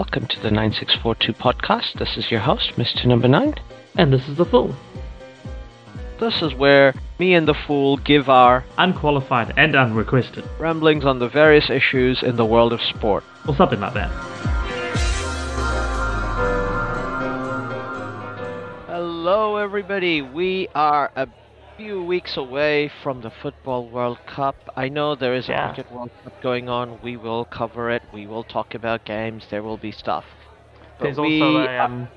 Welcome to the 9642 podcast. This is your host, Mr. Number 9. And this is the Fool. This is where me and the Fool give our Unqualified and unrequested. ramblings on the various issues in the world of sport. Or something like that. Hello, everybody. We are a few weeks away from the Football World Cup. I know there is a Yeah. Cricket World Cup going on. We will cover it. We will talk about games. There will be stuff. But There's we also a, um,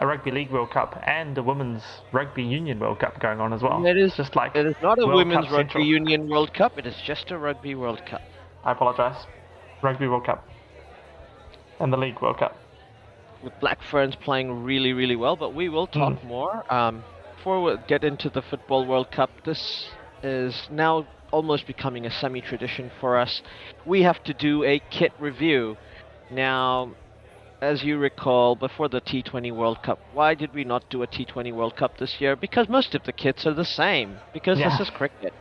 a Rugby League World Cup and a Women's Rugby Union World Cup going on as well. It is just like It is not a World Women's Cup Rugby Central. Union World Cup. It is just a Rugby World Cup. I apologise. Rugby World Cup and the League World Cup. with Black Ferns playing really, really well, but we will talk Mm. more. Um, before we get into the Football World Cup, this is now almost becoming a semi tradition for us. We have to do a kit review. Now, as you recall, before the T20 World Cup, why did we not do a T20 World Cup this year? Because most of the kits are the same. Because this is cricket,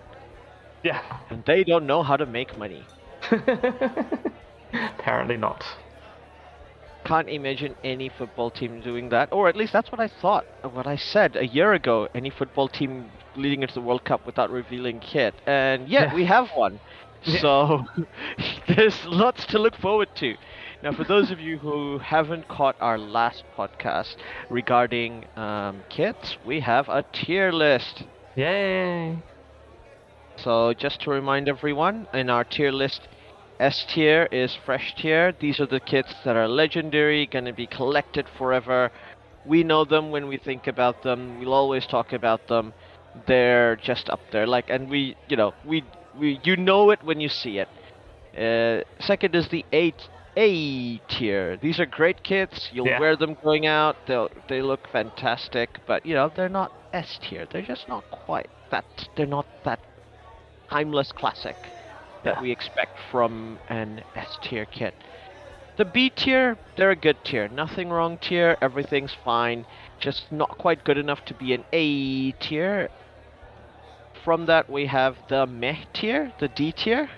Yeah. and they don't know how to make money. Apparently not. Can't imagine any football team doing that, or at least that's what I thought, what I said a year ago. Any football team leading into the World Cup without revealing kit, and yet Yeah. we have one. So there's lots to look forward to. Now, for those of you who haven't caught our last podcast regarding um, kits, we have a tier list. Yay. So just to remind everyone, in our tier list, S tier is fresh tier. These are the kits that are legendary, gonna be collected forever. We know them when we think about them. We'll always talk about them. They're just up there, like, and we, you know, we, we, you know it when you see it. Uh, second is the eight A tier. These are great kits. You'll Yeah. wear them going out. They'll, they look fantastic, but you know they're not S tier. They're just not quite that. They're not that timeless classic that we expect from an S tier kit. The B tier, they're a good tier. Nothing wrong tier, everything's fine. Just not quite good enough to be an A tier. From that, we have the meh tier, the D tier.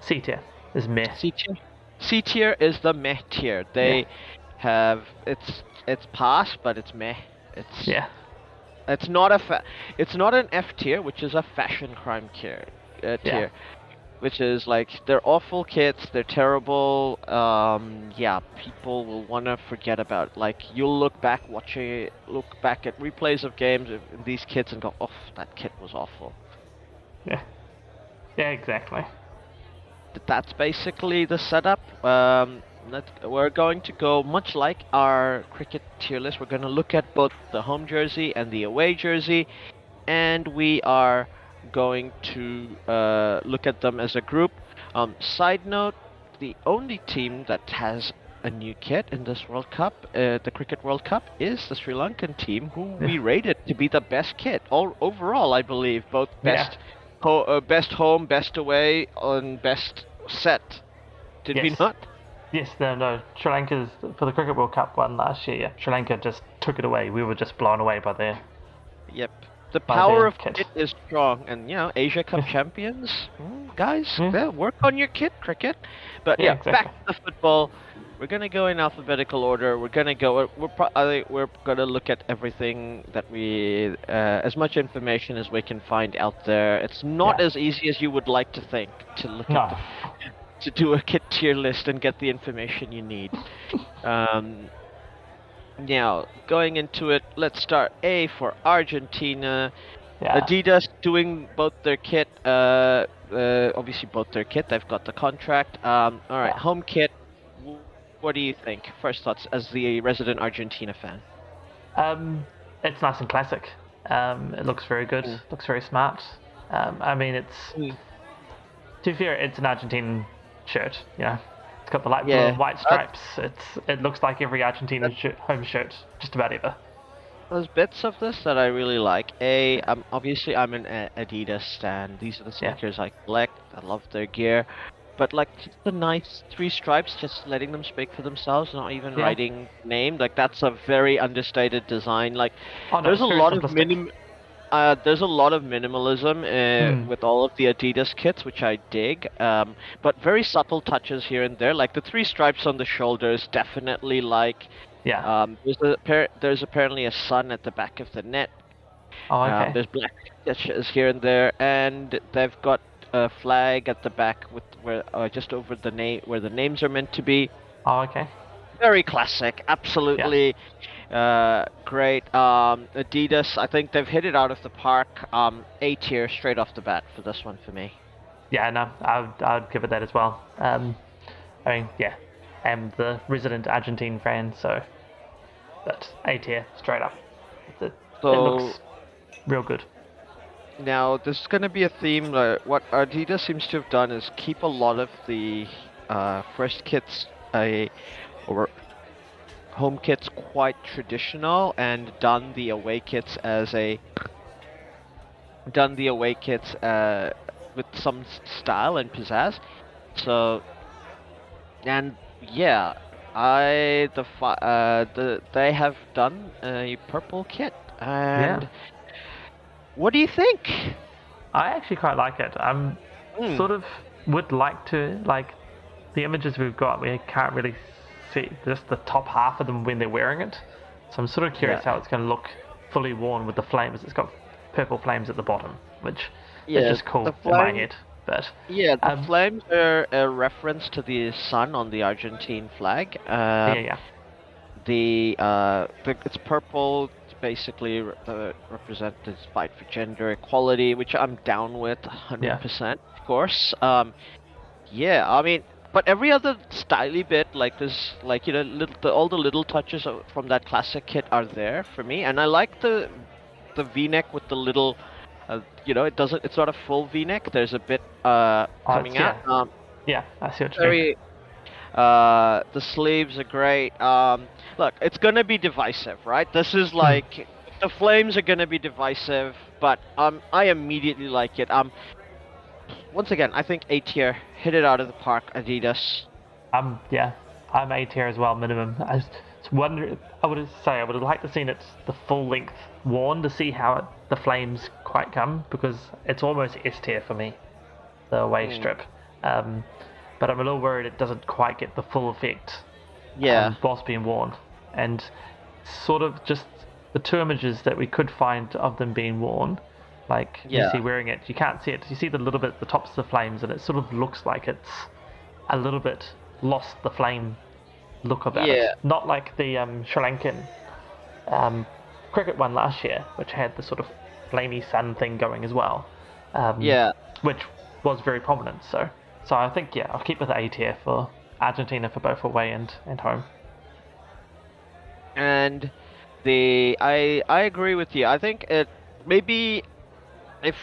C tier is meh. C tier. C tier is the meh tier. They have it's it's pass, but it's meh. It's Yeah. it's not a fa- it's not an F tier, which is a fashion crime tier, uh, Yeah. Which is like they're awful kits, they're terrible. Um, yeah, people will want to forget about. Like you'll look back watching, look back at replays of games of these kits and go, "Oh, that kit was awful." Yeah. Yeah, exactly. That's basically the setup. Um, let, we're going to go much like our cricket tier list. We're going to look at both the home jersey and the away jersey, and we are going to uh, look at them as a group. Um, side note: the only team that has a new kit in this World Cup, uh, the Cricket World Cup, is the Sri Lankan team, who we rated to be the best kit all overall. I believe both Yeah. best, ho- uh, best home, best away, and best set. Did we Yes. not? Yes, no, no. Sri Lanka's for the Cricket World Cup one last year. Yeah. Sri Lanka just took it away. We were just blown away by their. Yep. The power of kit. kit is strong, and you know Asia Cup champions, mm, guys, Yeah. yeah, work on your kit, cricket. But Yeah, yeah, exactly. back to the football. We're gonna go in alphabetical order. We're gonna go. We're we're, pro- we're gonna look at everything that we, uh, as much information as we can find out there. It's not Yeah. as easy as you would like to think to look No. at the to do a kit tier list and get the information you need. um, now, going into it, let's start A for Argentina. Yeah. Adidas doing both their kit, uh, uh, obviously both their kit. They've got the contract. Um, all right, Yeah. home kit. What do you think? First thoughts as the resident Argentina fan. Um, it's nice and classic. Um, it looks very good. Mm. Looks very smart. Um, I mean, it's Mm. to be fair, it's an Argentine shirt. You know, it's got the light blue Yeah, and white uh, stripes. It's it looks like every Argentine shirt, home shirt, just about ever. There's bits of this that I really like. A, um, obviously I'm an Adidas stan. These are the Yeah. sneakers I collect. I love their gear. But like the nice three stripes, just letting them speak for themselves, not even Yeah. writing name. Like that's a very understated design. Like Oh, no, there's a lot of minim. Uh, there's a lot of minimalism uh, Hmm. with all of the Adidas kits, which I dig. Um, but very subtle touches here and there, like the three stripes on the shoulders, definitely like. Yeah. Um, there's a there's apparently a sun at the back of the net. oh, Um, okay. there's black stitches here and there, and they've got a flag at the back with where uh, just over the name where the names are meant to be. oh, okay. Very classic, absolutely uh, great. Um, Adidas, I think they've hit it out of the park. Um, A tier straight off the bat for this one for me. Yeah, no, I would, I would give it that as well. Um, I mean, yeah, I'm the resident Argentine fan, so that's A tier straight up. It, it So looks real good. now this is going to be a theme. Uh, what Adidas seems to have done is keep a lot of the uh, first kits, uh, or home kits, quite traditional, and done the away kits as a done the away kits uh, with some style and pizzazz. So, and yeah, I the fi- uh, the they have done a purple kit, and what do you think? I actually quite like it. I'm Hmm. sort of would like to like the images we've got. We can't really see just the top half of them when they're wearing it. So I'm sort of curious Yeah. how it's going to look fully worn with the flames. It's got purple flames at the bottom, which Yeah, is just cool the in my flame- head. But Yeah, the Um, flames are a reference to the sun on the Argentine flag. Uh, yeah, yeah, The uh, the, it's purple. Basically re- the represent this fight for gender equality, which I'm down with, hundred percent, of course. Um, yeah, I mean, but every other styly bit, like this, like you know, little, the, all the little touches of, from that classic kit are there for me, and I like the the V-neck with the little. Uh, you know, it doesn't. It's not a full V-neck. There's a bit uh, Oh, coming out. Um, yeah. I see what you mean. very uh the sleeves are great um look it's gonna be divisive right this Hmm. is like the flames are gonna be divisive but um i immediately like it um once again i think a tier hit it out of the park adidas Um, yeah, I'm A tier as well, minimum. I just wonder. I would say I would have liked to seen it the full length worn to see how it, the flames quite come because it's almost S tier for me, the away Mm. strip. Um, but I'm a little worried it doesn't quite get the full effect yeah um, whilst being worn, and sort of just the two images that we could find of them being worn. Like Yeah. you see wearing it, you can't see it. You see the little bit, the tops of the flames, and it sort of looks like it's a little bit lost the flame look about Yeah. it. Not like the um, Sri Lankan um, cricket one last year, which had the sort of flamey sun thing going as well. Um, yeah Which was very prominent. So, so I think yeah, I'll keep with A tier for Argentina for both away and, and home. and the I I agree with you. I think it maybe if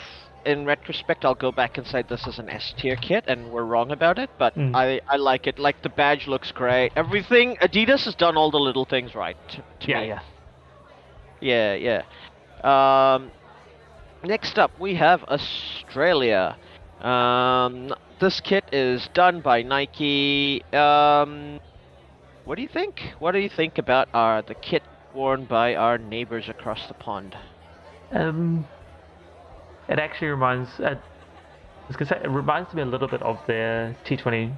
in retrospect I'll go back and say this is an S tier kit and we're wrong about it, but Mm. I I like it. Like the badge looks great. Everything Adidas has done all the little things right. To, to yeah, me. yeah. Yeah, yeah. Um, next up, we have Australia. Um, this kit is done by Nike. Um, what do you think? What do you think about our the kit worn by our neighbors across the pond? Um, it actually reminds. Uh, I was gonna say it reminds me a little bit of their T21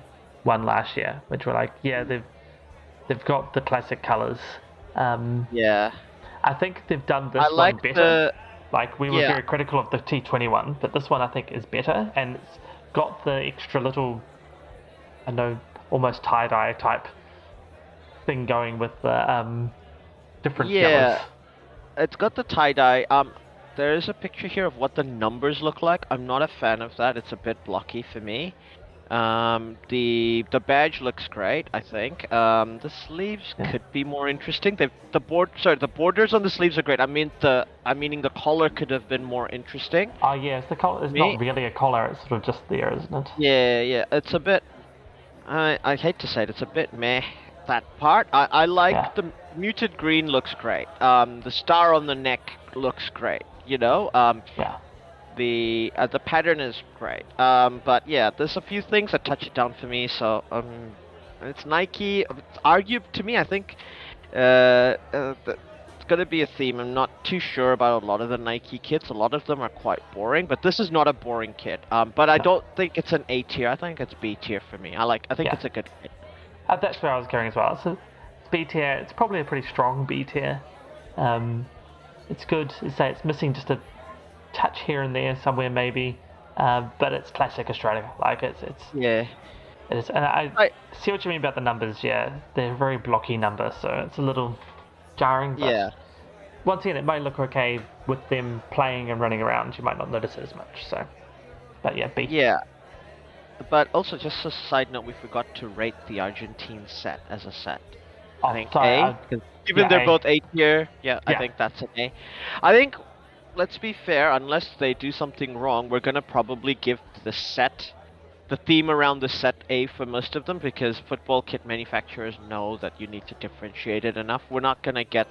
last year, which were like, yeah, they've they've got the classic colors. Um, Yeah, I think they've done this I one like better. the. Like we were yeah. very critical of the T21, but this one I think is better, and it's got the extra little, I know, almost tie dye type thing going with the um, different colors Yeah. yellows. It's got the tie dye. Um, there is a picture here of what the numbers look like. I'm not a fan of that. It's a bit blocky for me. Um, the the badge looks great. I think. Um, the sleeves could be more interesting. They the board sorry the borders on the sleeves are great. I mean the I meaning the collar could have been more interesting. Oh yeah, it's the collar. It's not really a collar. It's sort of just there, isn't it? Yeah, yeah. It's a bit. I I hate to say it. It's a bit meh. That part. I I like Yeah. the muted green looks great. Um, the star on the neck looks great. You know. Um, Yeah. the uh, the pattern is great. Um, but yeah, there's a few things that touch it down for me. So um, it's Nike. It's argue to me, I think. Uh, uh, the, gonna be a theme. I'm not too sure about a lot of the Nike kits. A lot of them are quite boring, but this is not a boring kit. Um, but I don't think it's an A tier. I think it's B tier for me. I like. I think Yeah. it's a good kit. Uh, that's where I was going as well. So it's B tier. It's probably a pretty strong B tier. Um, it's good. As I say it's missing just a touch here and there somewhere maybe, uh, but it's classic Australia. Like it's it's Yeah. it is. And I, I- see what you mean about the numbers. Yeah, they're very blocky numbers, so it's a little jarring. But Yeah. Once again, it might look okay with them playing and running around. You might not notice it as much. So, but yeah, B. Yeah. But also, just a side note, we forgot to rate the Argentine set as a set. Oh, I think sorry, A. I- Given yeah, they're both A tier, yeah, I think that's an A. I think, let's be fair, unless they do something wrong, we're gonna probably give the set, the theme around the set A for most of them because football kit manufacturers know that you need to differentiate it enough. We're not gonna get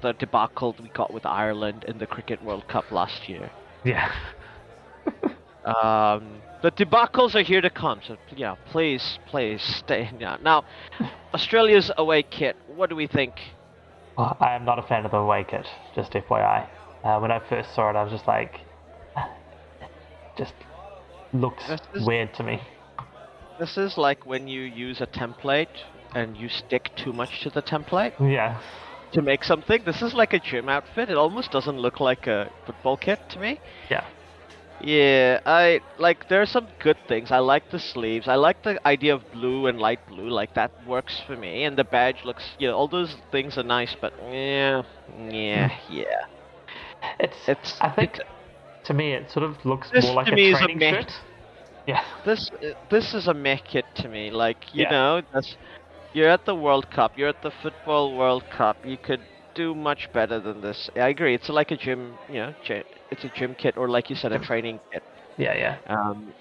the debacle we got with Ireland in the Cricket World Cup last year. yeah. Um, the debacles are here to come, so yeah, please, please stay. Yeah. Now, Australia's away kit. What do we think? Well, I am not a fan of the away kit, just FYI. Uh, when I first saw it, I was just like, just looks is- weird to me. This is like when you use a template and you stick too much to the template Yeah, to make something. This is like a gym outfit. It almost doesn't look like a football kit to me. yeah, Yeah, I like there are some good things. I like the sleeves. I like the idea of blue and light blue. Like that works for me. And the badge looks, you know, all those things are nice, but yeah, yeah, yeah. it's. It's I think it- to me, it sort of looks more like to a me is a training meh. shirt. Yeah, this uh, this is a mech kit to me. Like you Yeah. know, that's, you're at the World Cup. You're at the football World Cup. You could do much better than this. I agree. It's like a gym. You know, it's a gym kit, or like you said, a training kit. yeah, yeah. Um,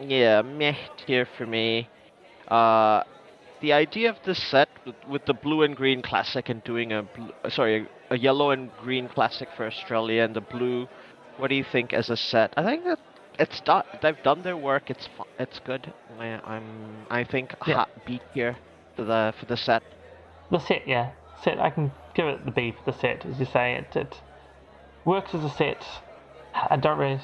yeah, meh tier for me. Uh, the idea of this set with, with the blue and green classic and doing a uh, sorry a, a yellow and green classic for Australia and the blue. What do you think as a set? I think that it's done. They've done their work. It's fu- it's good. I, I'm I think Yeah. hot B here for the for the set. The set, yeah, set. I can give it the B for the set, as you say. It it works as a set. I don't really.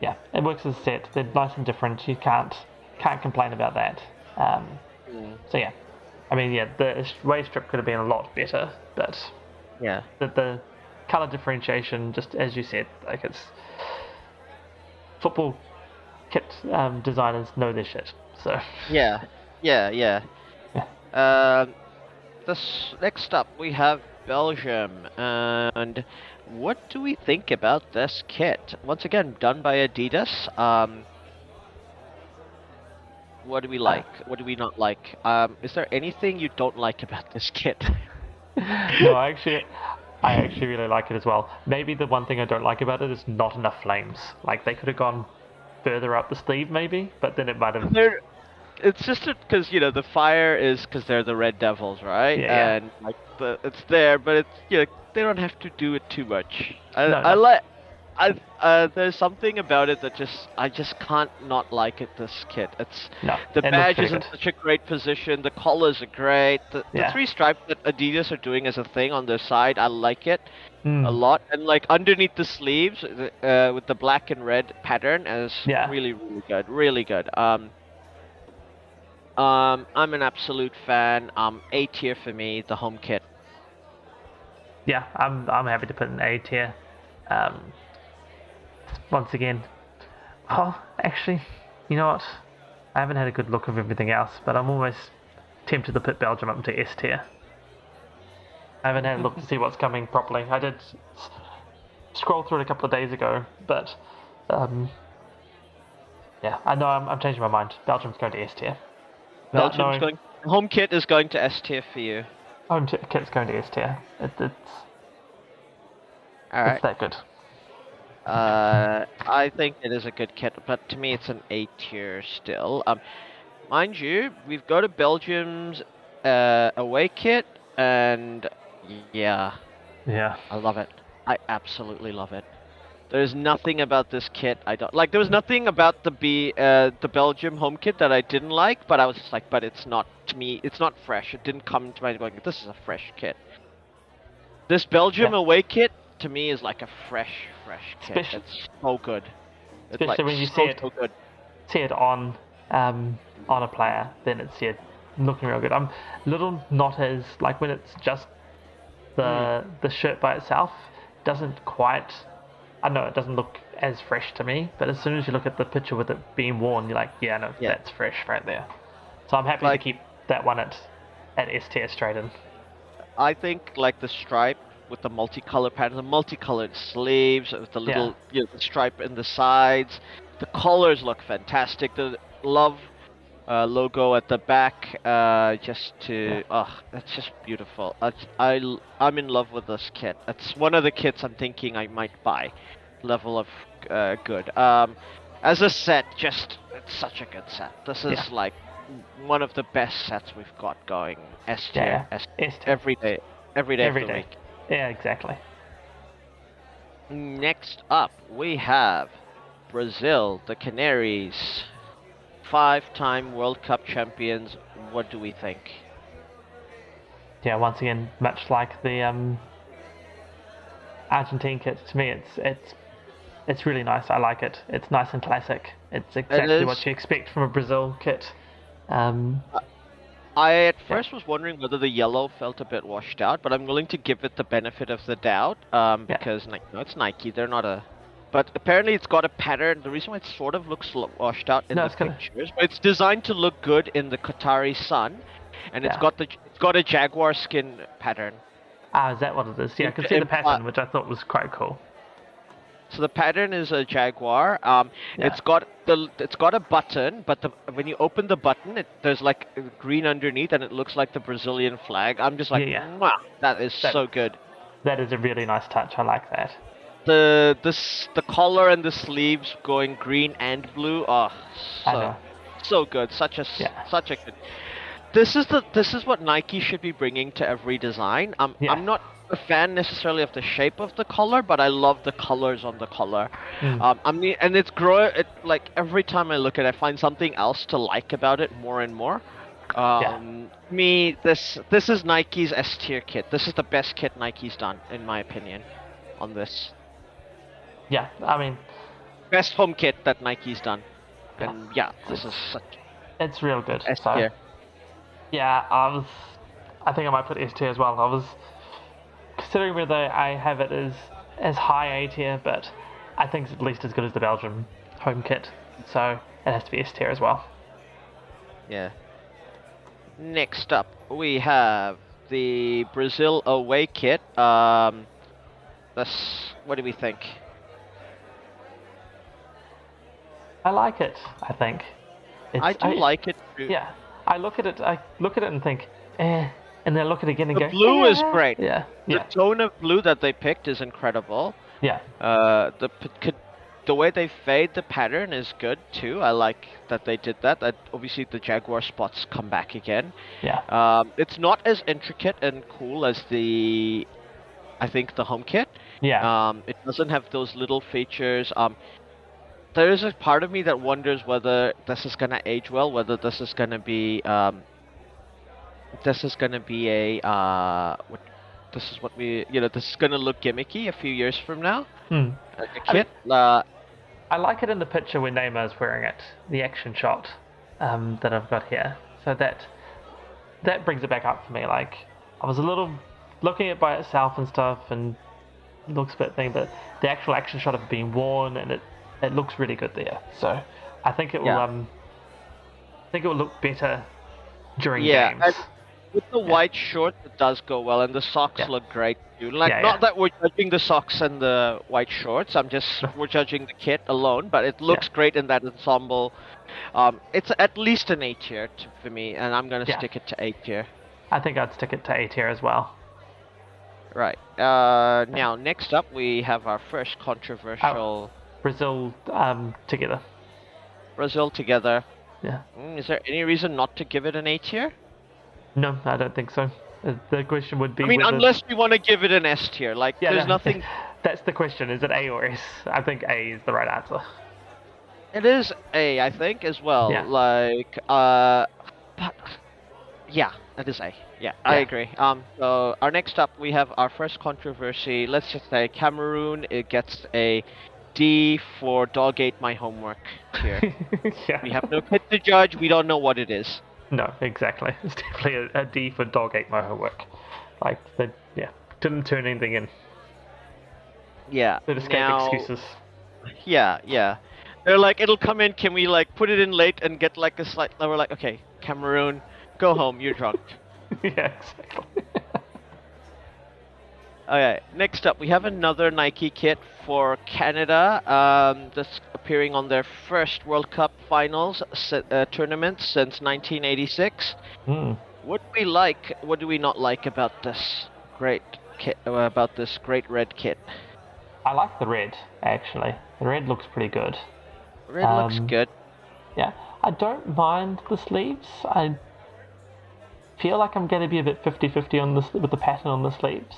Yeah, it works as a set. They're nice and different. You can't can't complain about that. Um, so yeah, I mean yeah, the wave strip could have been a lot better, but Yeah. the the color differentiation, just as you said, like it's football kit um, designers know their shit. So Yeah, yeah, yeah. Um, this next up we have Belgium, and what do we think about this kit? Once again, done by Adidas. Um, what do we like? What do we not like? Um, is there anything you don't like about this kit? no, I actually, I actually really like it as well. Maybe the one thing I don't like about it is not enough flames. Like they could have gone further up the sleeve, maybe, but then it might have. They're, it's just because you know the fire is because they're the Red Devils, right? Yeah, yeah. And like the it's there, but it's you know they don't have to do it too much. I, No, I no. like. I uh, there's something about it that just I just can't not like it. This kit, it's No, the it badge is in good. such a great position. The collars are great. The, the Yeah. three stripes that Adidas are doing as a thing on their side, I like it Mm. a lot. And like underneath the sleeves, uh, with the black and red pattern, is Yeah. really really good. Really good. Um. Um, I'm an absolute fan. Um, A tier for me, the home kit. Yeah, I'm I'm happy to put an A tier. Um, once again, oh, actually, you know what? I haven't had a good look of everything else, but I'm almost tempted to put Belgium up to S tier. I haven't had a look to see what's coming properly. I did s- scroll through it a couple of days ago, but um, yeah, I know I'm, I'm changing my mind. Belgium's going to S tier. Belgium's knowing- going. Home kit is going to S tier for you. Home t- kit's going to S tier. It, it's All right. it's that good. Uh, I think it is a good kit, but to me it's an A tier still. Um, mind you, we've got a Belgium's uh, away kit, and yeah, Yeah. I love it. I absolutely love it. There's nothing about this kit I don't like. There was nothing about the B, uh, the Belgium home kit that I didn't like, but I was just like, but it's not to me. It's not fresh. It didn't come to my mind going. This is a fresh kit. This Belgium Yeah. away kit to me is like a fresh, fresh kit. Especially- it's so good. It's especially like when you so, see it. so good. see it on um, on a player, then it's yeah, looking real good. I'm a little not as like when it's just the the shirt by itself doesn't quite. I know it doesn't look as fresh to me, but as soon as you look at the picture with it being worn, you're like, yeah, no, Yeah. that's fresh right there. So I'm happy Like- to keep that one at at STS straight in. I think like the stripe with the multicolor pattern, the multicolored sleeves with the Yeah. little you know, the stripe in the sides. The colors look fantastic. The love uh, logo at the back, uh, just to oh, that's just beautiful. That's, I l- I'm in love with this kit. It's one of the kits I'm thinking I might buy. Level of uh, good. Um, as a set, just it's such a good set. This is Yeah. like one of the best sets we've got going. S tier, Yeah, S every day, every day Every day. week. Yeah, exactly. Next up, we have Brazil, the Canaries, five-time World Cup champions. What do we think? yeah, once again, much like the um, Argentine kits, to me, it's it's it's really nice. I like it. It's nice and classic. It's exactly is. what you expect from a Brazil kit. Um, I at first was wondering whether the yellow felt a bit washed out, but I'm willing to give it the benefit of the doubt um, Yeah. because Ni- no, it's Nike. They're not a. But apparently, it's got a pattern. The reason why it sort of looks washed out in No, the gonna- pictures, but it's designed to look good in the Qatari sun, and it's got the it's got a jaguar skin pattern. ah, is that what it is? Yeah, I can see the pattern, uh, which I thought was quite cool. So the pattern is a jaguar. Um, Yeah. it's got the it's got a button, but the, when you open the button, it, there's like green underneath, and it looks like the Brazilian flag. I'm just like, Yeah, yeah. wow, that is That- so good. That is a really nice touch. I like that. The this the collar and the sleeves going green and blue. Oh, so so good. Such a Yeah. such a good. This is the this is what Nike should be bringing to every design. I'm Yeah. I'm not a fan necessarily of the shape of the collar, but I love the colors on the collar. Mm. Um, I mean, and it's grow it like every time I look at it, I find something else to like about it more and more. Um, Me, this this is Nike's S tier kit. This is the best kit Nike's done, in my opinion, on this Yeah, I mean, best home kit that Nike's done. Yeah. And yeah, this is such it's real good. S So, yeah, I was. I think I might put S tier as well. I was considering whether I have it as as high A tier, but I think it's at least as good as the Belgium home kit. So it has to be S tier as well. Yeah. Next up, we have the Brazil away kit. Um, this, what do we think? I like it. I think. It's, I do like it. too. Yeah, I look at it. I look at it and think, eh, and then look at it again and The go. blue is great. Yeah, The yeah, tone of blue that they picked is incredible. yeah, Uh, the the way they fade the pattern is good too. I like that they did that. That obviously the Jaguar spots come back again. yeah, Um, it's not as intricate and cool as the, I think the home kit. yeah. Um, it doesn't have those little features. Um, there is a part of me that wonders whether this is gonna age well, whether this is gonna be um, this is gonna be a uh, what, this is what we you know this is gonna look gimmicky a few years from now. Hmm. Like a I mean- kit. uh, I like it in the picture when Neymar's wearing it, the action shot um, that I've got here. So that that brings it back up for me. Like I was a little looking at it by itself and stuff, and looks a bit thing, but the actual action shot of it being worn and it it looks really good there. So I think it will Yeah. um I think it will look better during Yeah, games. with the white shorts, it does go well, and the socks Yeah. look great too. Like, Yeah, not yeah. that we're judging the socks and the white shorts. I'm just we're judging the kit alone, but it looks great in that ensemble. Um, it's at least an A tier for me, and I'm gonna Yeah. stick it to A tier. I think I'd stick it to A tier as well. Right. Uh, now next up we have our first controversial Brazil um, together. Brazil together. Yeah. Mm, is there any reason not to give it an A tier? No, I don't think so. Uh, The question would be I mean, whether... unless we want to give it an S tier. Like, Yeah, there's no, nothing. That's the question. Is it A or S? I think A is the right answer. It is A, I think, as well. Yeah. Like, uh, but Yeah, that is A. Yeah, I agree. Um, so our next up, we have our first controversy. Let's just say Cameroon. It gets a D for dog ate my homework here. yeah. we have no kid to judge. We don't know what it is. No, exactly. It's definitely a, a D for dog ate my homework. Like they, yeah, didn't turn anything in. Yeah. They just now- excuses. Yeah, yeah. They're like, it'll come in. Can we like put it in late and get like a slight? We're like, okay, Cameroon, go home. You're drunk. yeah, exactly. Okay, next up, we have another Nike kit for Canada. Um, that's appearing on their first World Cup finals uh, tournament since 1986. Hmm. What do we like? What do we not like about this great kit? Uh, about this great red kit? I like the red actually. The red looks pretty good. Red looks Um, good. Yeah, I don't mind the sleeves. I feel like I'm going to be a bit 50-50 on this with the pattern on the sleeves.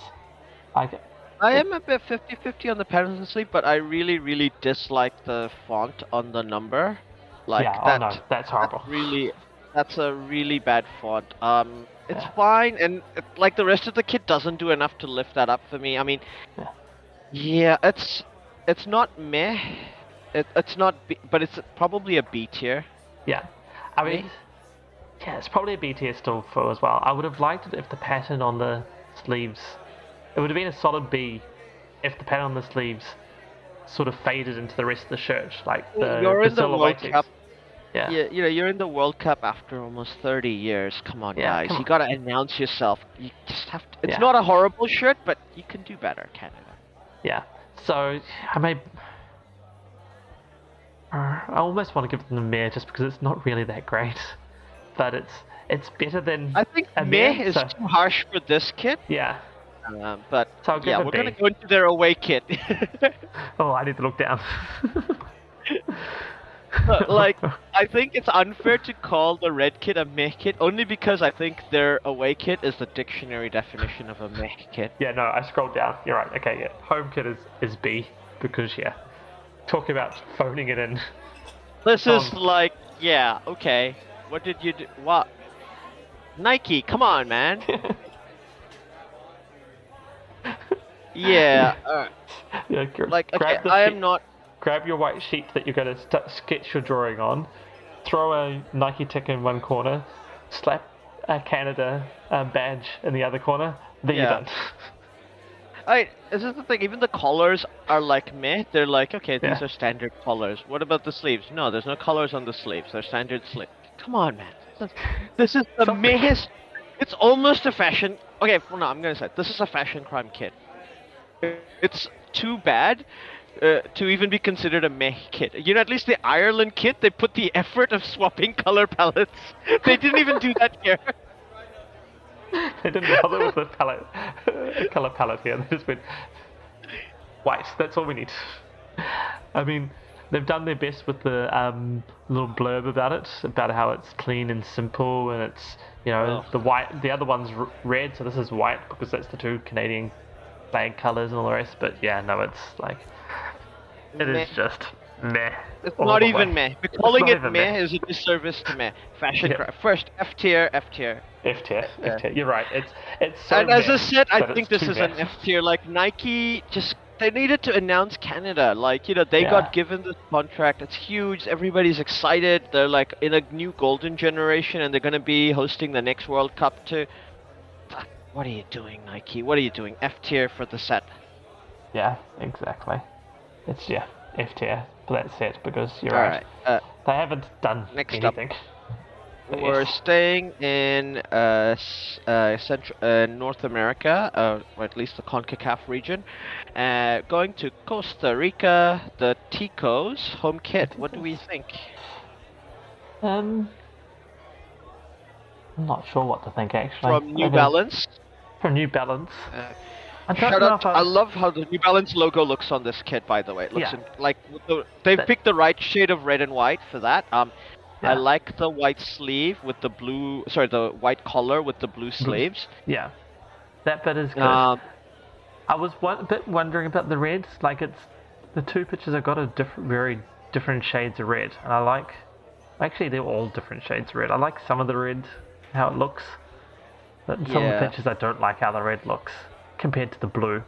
Like, I am a bit 50-50 on the patterns and sleeve, but I really, really dislike the font on the number. Like yeah, that. oh no, that's horrible. That's really, that's a really bad font. Um, it's Yeah. fine, and it, like the rest of the kit doesn't do enough to lift that up for me. I mean, Yeah. yeah, it's it's not meh. It, it's not, B, but it's probably a B tier. Yeah, I mean, yeah, it's probably a B tier still for as well. I would have liked it if the pattern on the sleeves, it would have been a solid B, if the pattern on the sleeves sort of faded into the rest of the shirt, like the, You're in the World. Cup. Yeah. Yeah, you know, you're in the World Cup after almost 30 years. Come on, Yeah, guys. come you on. gotta announce yourself. You just have to. It's Yeah. not a horrible shirt, but you can do better, Canada. Yeah. So I may. I almost want to give them a meh just because it's not really that great, but it's it's better than I think meh, is so- too harsh for this kit, yeah. Um, but So yeah, we're gonna go into their away kit. Oh, I need to look down. But, like, I think it's unfair to call the red kit a meh kit only because I think their away kit is the dictionary definition of a meh kit. yeah, no, I scrolled down. You're right. Okay, yeah. Home kit is is B because yeah, talk about phoning it in. This is Um, like, yeah, okay. What did you do? What? Nike, come on, man. Yeah, uh, yeah, like, okay, I sheet- am not. grab your white sheet that you're going to st- sketch your drawing on, throw a Nike tick in one corner, slap a Canada um, badge in the other corner, then Yeah. you're done. I. This is the thing. Even the collars are like meh. They're like, okay, these Yeah. are standard collars. What about the sleeves? No, there's no collars on the sleeves. They're standard sleeves. Come on, man. This is- the mehest. It's almost a fashion. Okay, well, no, I'm gonna say this is a fashion crime kit. It's too bad uh, to even be considered a meh kit. You know, at least the Ireland kit, they put the effort of swapping color palettes. They didn't even do that here. they didn't bother with the palette, color palette here. They just went white. That's all we need. I mean, they've done their best with the um, little blurb about it, about how it's clean and simple, and it's you know Oh. the white. The other one's r- red, so this is white because that's the two Canadian flag colors and all the rest. But yeah, no, it's like it is Meh. just meh. It's not even way. meh. But calling it even meh, meh. is a disservice to meh. Fashion Yeah. crime. First, F tier, F tier. F tier, F tier. You're right. It's it's so and as I said, I think this too is an. F tier. Like Nike, just they needed to announce Canada. Like you know, they Yeah. got given this contract. It's huge. Everybody's excited. They're like in a new golden generation, and they're gonna be hosting the next World Cup too. Fuck, What are you doing, Nike? What are you doing? F tier for the set. Yeah, exactly. It's yeah, F tier for that set because you're All right. right. Uh, They haven't done Next anything. But We're staying in uh, uh, Central uh, North America, uh, or at least the CONCACAF region. Uh, going to Costa Rica, the Ticos home kit. What do we think? Um, I'm not sure what to think actually. From New think- Balance. From New Balance. Uh, I Shout out! if I, I love how the New Balance logo looks on this kit. By the way, it looks Yeah. in- like they've That- picked the right shade of red and white for that. Um, I like the white sleeve with the blue. Sorry, the white collar with the blue sleeves. yeah, that bit is good. Um, I was one, a bit wondering about the red. Like it's the two pictures have got a different, very different shades of red, and I like. Actually, they're all different shades of red. I like some of the red, how it looks, But some of the pictures I don't like how the red looks compared to the blue.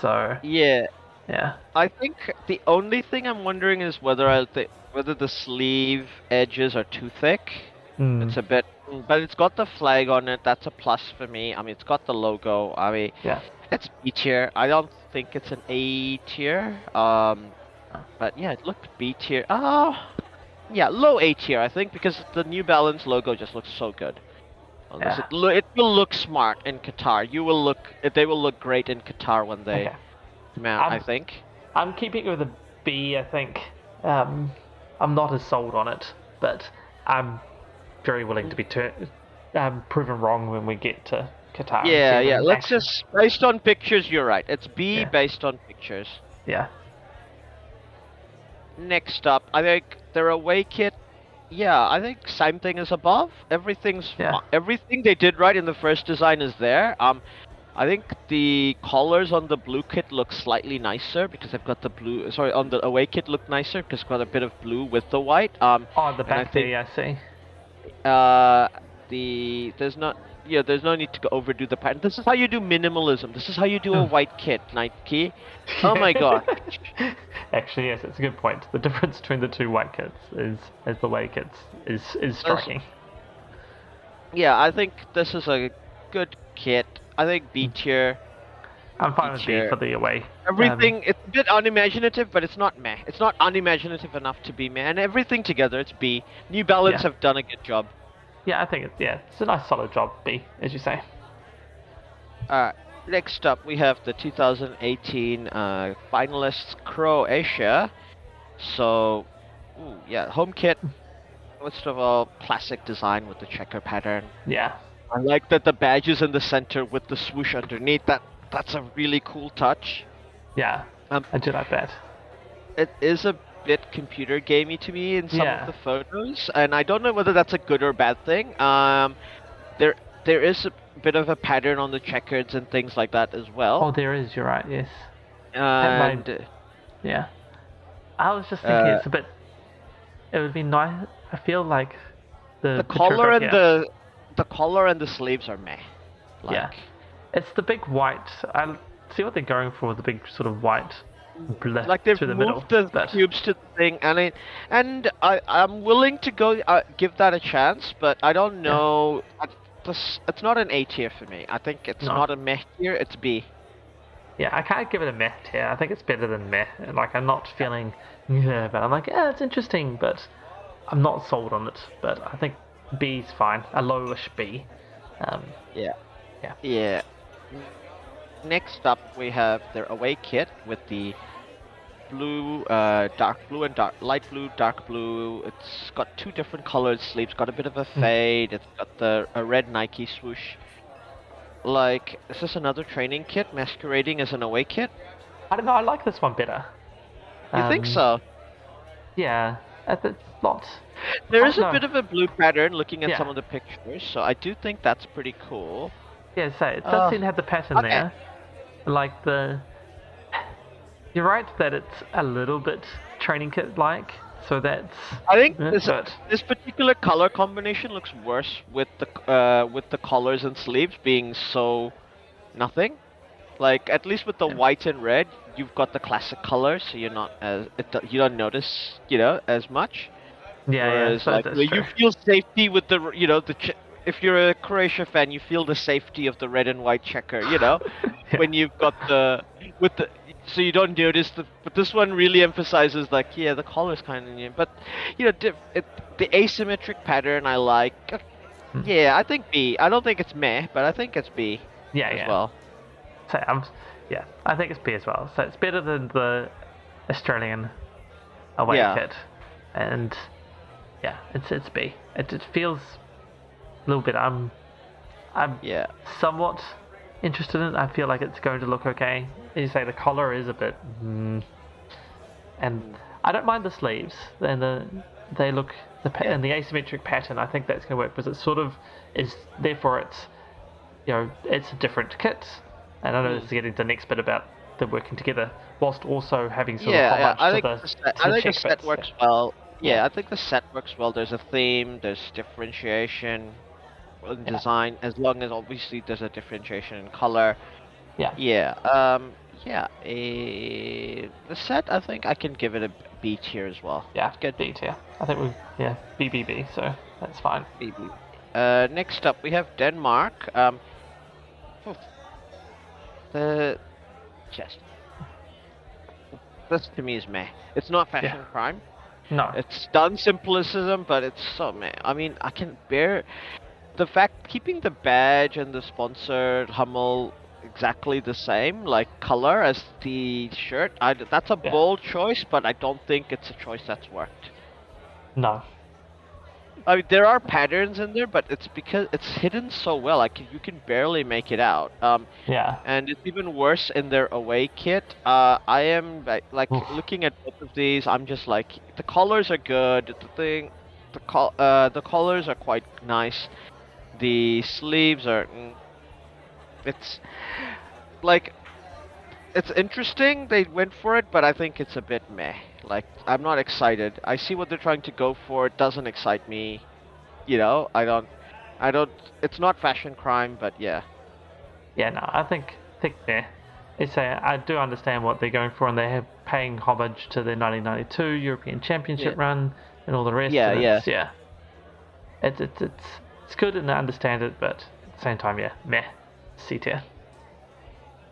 So Yeah, yeah, I think the only thing I'm wondering is whether I th- whether the sleeve edges are too thick. Mm, It's a bit, but it's got the flag on it. That's a plus for me. I mean, it's got the logo. I mean, yeah, it's B tier. I don't think it's an A tier. Um, but yeah, it looked B tier. Oh, yeah, low A tier, I think, because the New Balance logo just looks so good. Yeah. it, lo- it will look smart in Qatar. You will look. They will look great in Qatar when they okay. mount. I I'm- think. I'm keeping it with a B. I think. Um, I'm not as sold on it, but I'm very willing to be tur- um, proven wrong when we get to Qatar. Yeah, yeah. Let's action. just based on pictures. You're right. It's B Yeah. based on pictures. yeah, Next up, I think their away kit. Yeah, I think same thing as above. Everything's Yeah. everything they did right in the first design is there. Um, I think the collars on the blue kit look slightly nicer because they've got the blue. Sorry, on the away kit look nicer because it's got a bit of blue with the white. Um, Oh, the And I back there, I see. uh, the there's not. Yeah, there's no need to go overdo the pattern. This is how you do minimalism. This is how you do a white kit, Nike. Oh my god. Actually, yes, it's a good point. The difference between the two white kits is is the way kits is is striking. Yeah, I think this is a good kit. I think B tier. I'm fine with B for the away. Um, Everything it's a bit unimaginative, but it's not meh. It's not unimaginative enough to be meh. And everything together, it's B. New Balance Yeah. have done a good job. yeah, I think it's yeah, it's a nice solid job. B, as you say. Alright, next up we have the 2018 uh, finalists Croatia. So, ooh, yeah, home kit. First of all, classic design with the checker pattern. Yeah, I like that the badge is in the center with the swoosh underneath. That that's a really cool touch. yeah, Um, I do like that. It is a bit computer gamey to me in some Yeah. of the photos, and I don't know whether that's a good or bad thing. Um, there there is a bit of a pattern on the checkers and things like that as well. Oh, there is. You're right. Yes. might- and uh, Yeah. I was just thinking Uh, it's a bit. It would be nice. I feel like the the the collar and yeah. the the collar and the sleeves are meh. Like, Yeah. It's the big white. I see what they're going for. With the big sort of white blip like they've the moved middle. the but cubes to the thing, and I and I I'm willing to go uh, give that a chance, but I don't Yeah. know. I, this, it's not an A tier for me. I think it's No. not a meh tier. It's B. yeah, I can't give it a meh tier. I think it's better than meh. Like I'm not feeling, yeah, but I'm like, yeah, it's interesting, but I'm not sold on it. But I think B's fine. A lowish B. Um, Yeah. Yeah. Yeah. Next up, we have their away kit with the blue, uh, dark blue and dark light blue, dark blue. It's got two different colored sleeves. Got a bit of a fade. It's got the a red Nike swoosh. Like, is this another training kit masquerading as an away kit? I don't know. I like this one better. You think Um, so? Yeah, it's not. There I is a bit of a blue pattern looking at some of the pictures, so I do think that's pretty cool. Yeah, so it does Uh, seem to have the pattern okay. there. Like the. You're right that it's a little bit training kit like, so that's. I think Yeah, this but- this particular color combination looks worse with the uh, with the collars and sleeves being so nothing. Like at least with the Yeah. white and red, you've got the classic colors, so you're not as you don't notice you know as much. Yeah, Whereas yeah, so like where you feel safety with the you know the ch- if you're a Croatia fan, you feel the safety of the red and white checker. You know Yeah. when you've got the with the so you don't notice the but this one really emphasizes like yeah the collar's kind of but you know diff, it, the asymmetric pattern I like Hmm. yeah I think B I don't think it's meh but I think it's B Yeah, as yeah. well So I'm, yeah, I think it's B as well. So it's better than the Australian away Yeah. kit, and yeah, it's it's B. It, it feels a little bit. I'm I'm yeah somewhat interested in. it. I feel like it's going to look okay. As you say, the collar is a bit, mm, and I don't mind the sleeves. And the they look the pa- and the asymmetric pattern. I think that's going to work because it's sort of is. Therefore, it's you know it's a different kit. And I know this is getting to the next bit about the working together, whilst also having sort yeah, of yeah I to think the, the set, I think the set works well yeah. I think the set works well there's a theme there's differentiation in Yeah. design, as long as obviously there's a differentiation in color. Yeah. Yeah. Um. Yeah. eh, the set, I think I can give it a B tier as well. Yeah, Good. B tier. I think we yeah BBB, so that's fine. Maybe. Uh, next up, we have Denmark. Um. The just this to me is meh. It's not fashion crime. No, It's done simplism, but it's so meh. I mean, I can bear the fact keeping the badge and the sponsored Hummel exactly the same, like color as the shirt. I, that's a Yeah. bold choice, but I don't think it's a choice that's worked. no. I mean, there are patterns in there, but it's because it's hidden so well. Like you can barely make it out. Um, Yeah, and it's even worse in their away kit. Uh, I am like, looking at both of these. I'm just like the colors are good. The thing, the col- uh, the colors are quite nice. The sleeves are. Mm, it's like it's interesting. They went for it, but I think it's a bit meh. Like I'm not excited. I see what they're trying to go for. It doesn't excite me. You know, I don't. I don't. It's not fashion crime, but yeah. yeah. No, I think think there. It's a, I do understand what they're going for, and they're paying homage to the 1992 European Championship Yeah. run and all the rest. Yeah, yeah. it's, yeah. It's it's it's it's good, and I understand it, but at the same time, yeah, meh. C tier.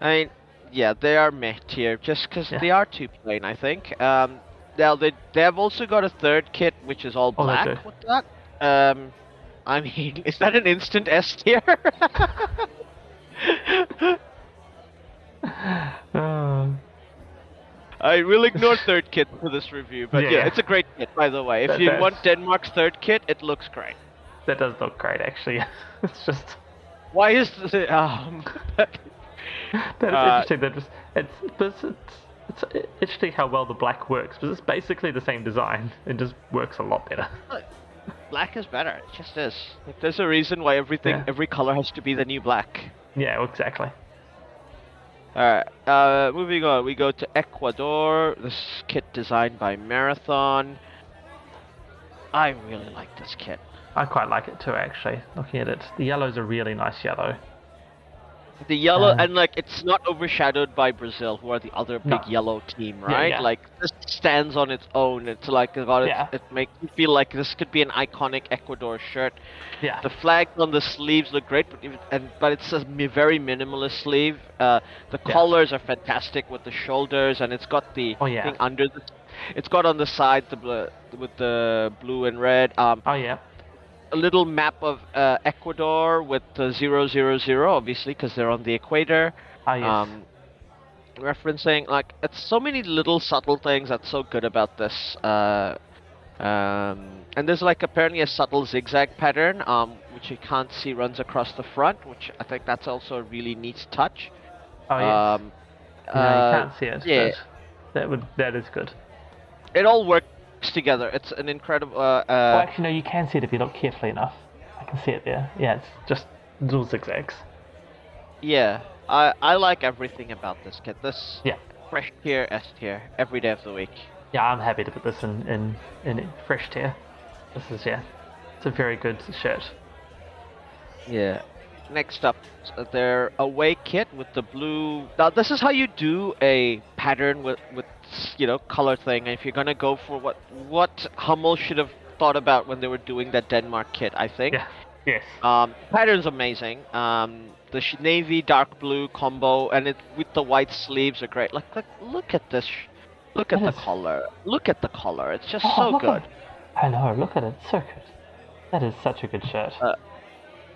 I mean, yeah, they are meh tier just because Yeah. they are too plain. I think. Um, now they they have also got a third kit which is all Oh, black with that. Um, I mean, is that an instant S tier? Uh, I will ignore third kit for this review, but Yeah, yeah, yeah. it's a great kit by the way. If That- you that's- want Denmark's third kit, it looks great. that does look great, actually. it's just Why is the um? that is Uh, interesting. That just it's it's, it's it's interesting how well the black works, because it's basically the same design. It just works a lot better. black is better. It just is. Like, there's a reason why everything, Yeah. every color has to be the new black. Yeah, exactly. Alright, uh, moving on, we go to Ecuador. This kit designed by Marathon. I really like this kit. I quite like it too, actually. Looking at it, the yellow's a really nice yellow. The yellow, Uh, and like, it's not overshadowed by Brazil, who are the other big No. yellow team, right? yeah. Like, this stands on its own. It's like, it, Yeah. it makes you feel like this could be an iconic Ecuador shirt. Yeah, The flags on the sleeves look great, but even, and but it's a very minimalist sleeve. Uh, the Yeah. collars are fantastic with the shoulders, and it's got the Oh, yeah. thing under the. It's got on the side the with the blue and red. Um, Oh yeah. A little map of uh, Ecuador with the zero zero zero, obviously, because they're on the equator. Oh yes. Um, referencing like it's so many little subtle things that's so good about this. Uh, um, and there's like apparently a subtle zigzag pattern, um, which you can't see runs across the front, which I think that's also a really neat touch. oh yes. Um, no, uh, you can't see it. yeah. that would that is good. it all works together. It's an incredible. Uh, well, uh, actually, no, you can see it if you look carefully enough. I can see it there. Yeah, it's just little zigzags. yeah, I I like everything about this kit. This Yeah. fresh tier, S tier, every day of the week. Yeah, I'm happy to put this in in in fresh tier. This is yeah, it's a very good shirt. Yeah. Next up, their away kit with the blue. Now, this is how you do a pattern with with you know color thing. If you're gonna go for what what Hummel should have thought about when they were doing that Denmark kit, I think. Yeah. Yes. Um, pattern's amazing. Um, the sh- navy dark blue combo and it with the white sleeves are great. Like, look, look at this. Sh- look at the color. Look at the color. It's just Oh, so good. At, I know. Look at it. So good. That is such a good shirt. Uh,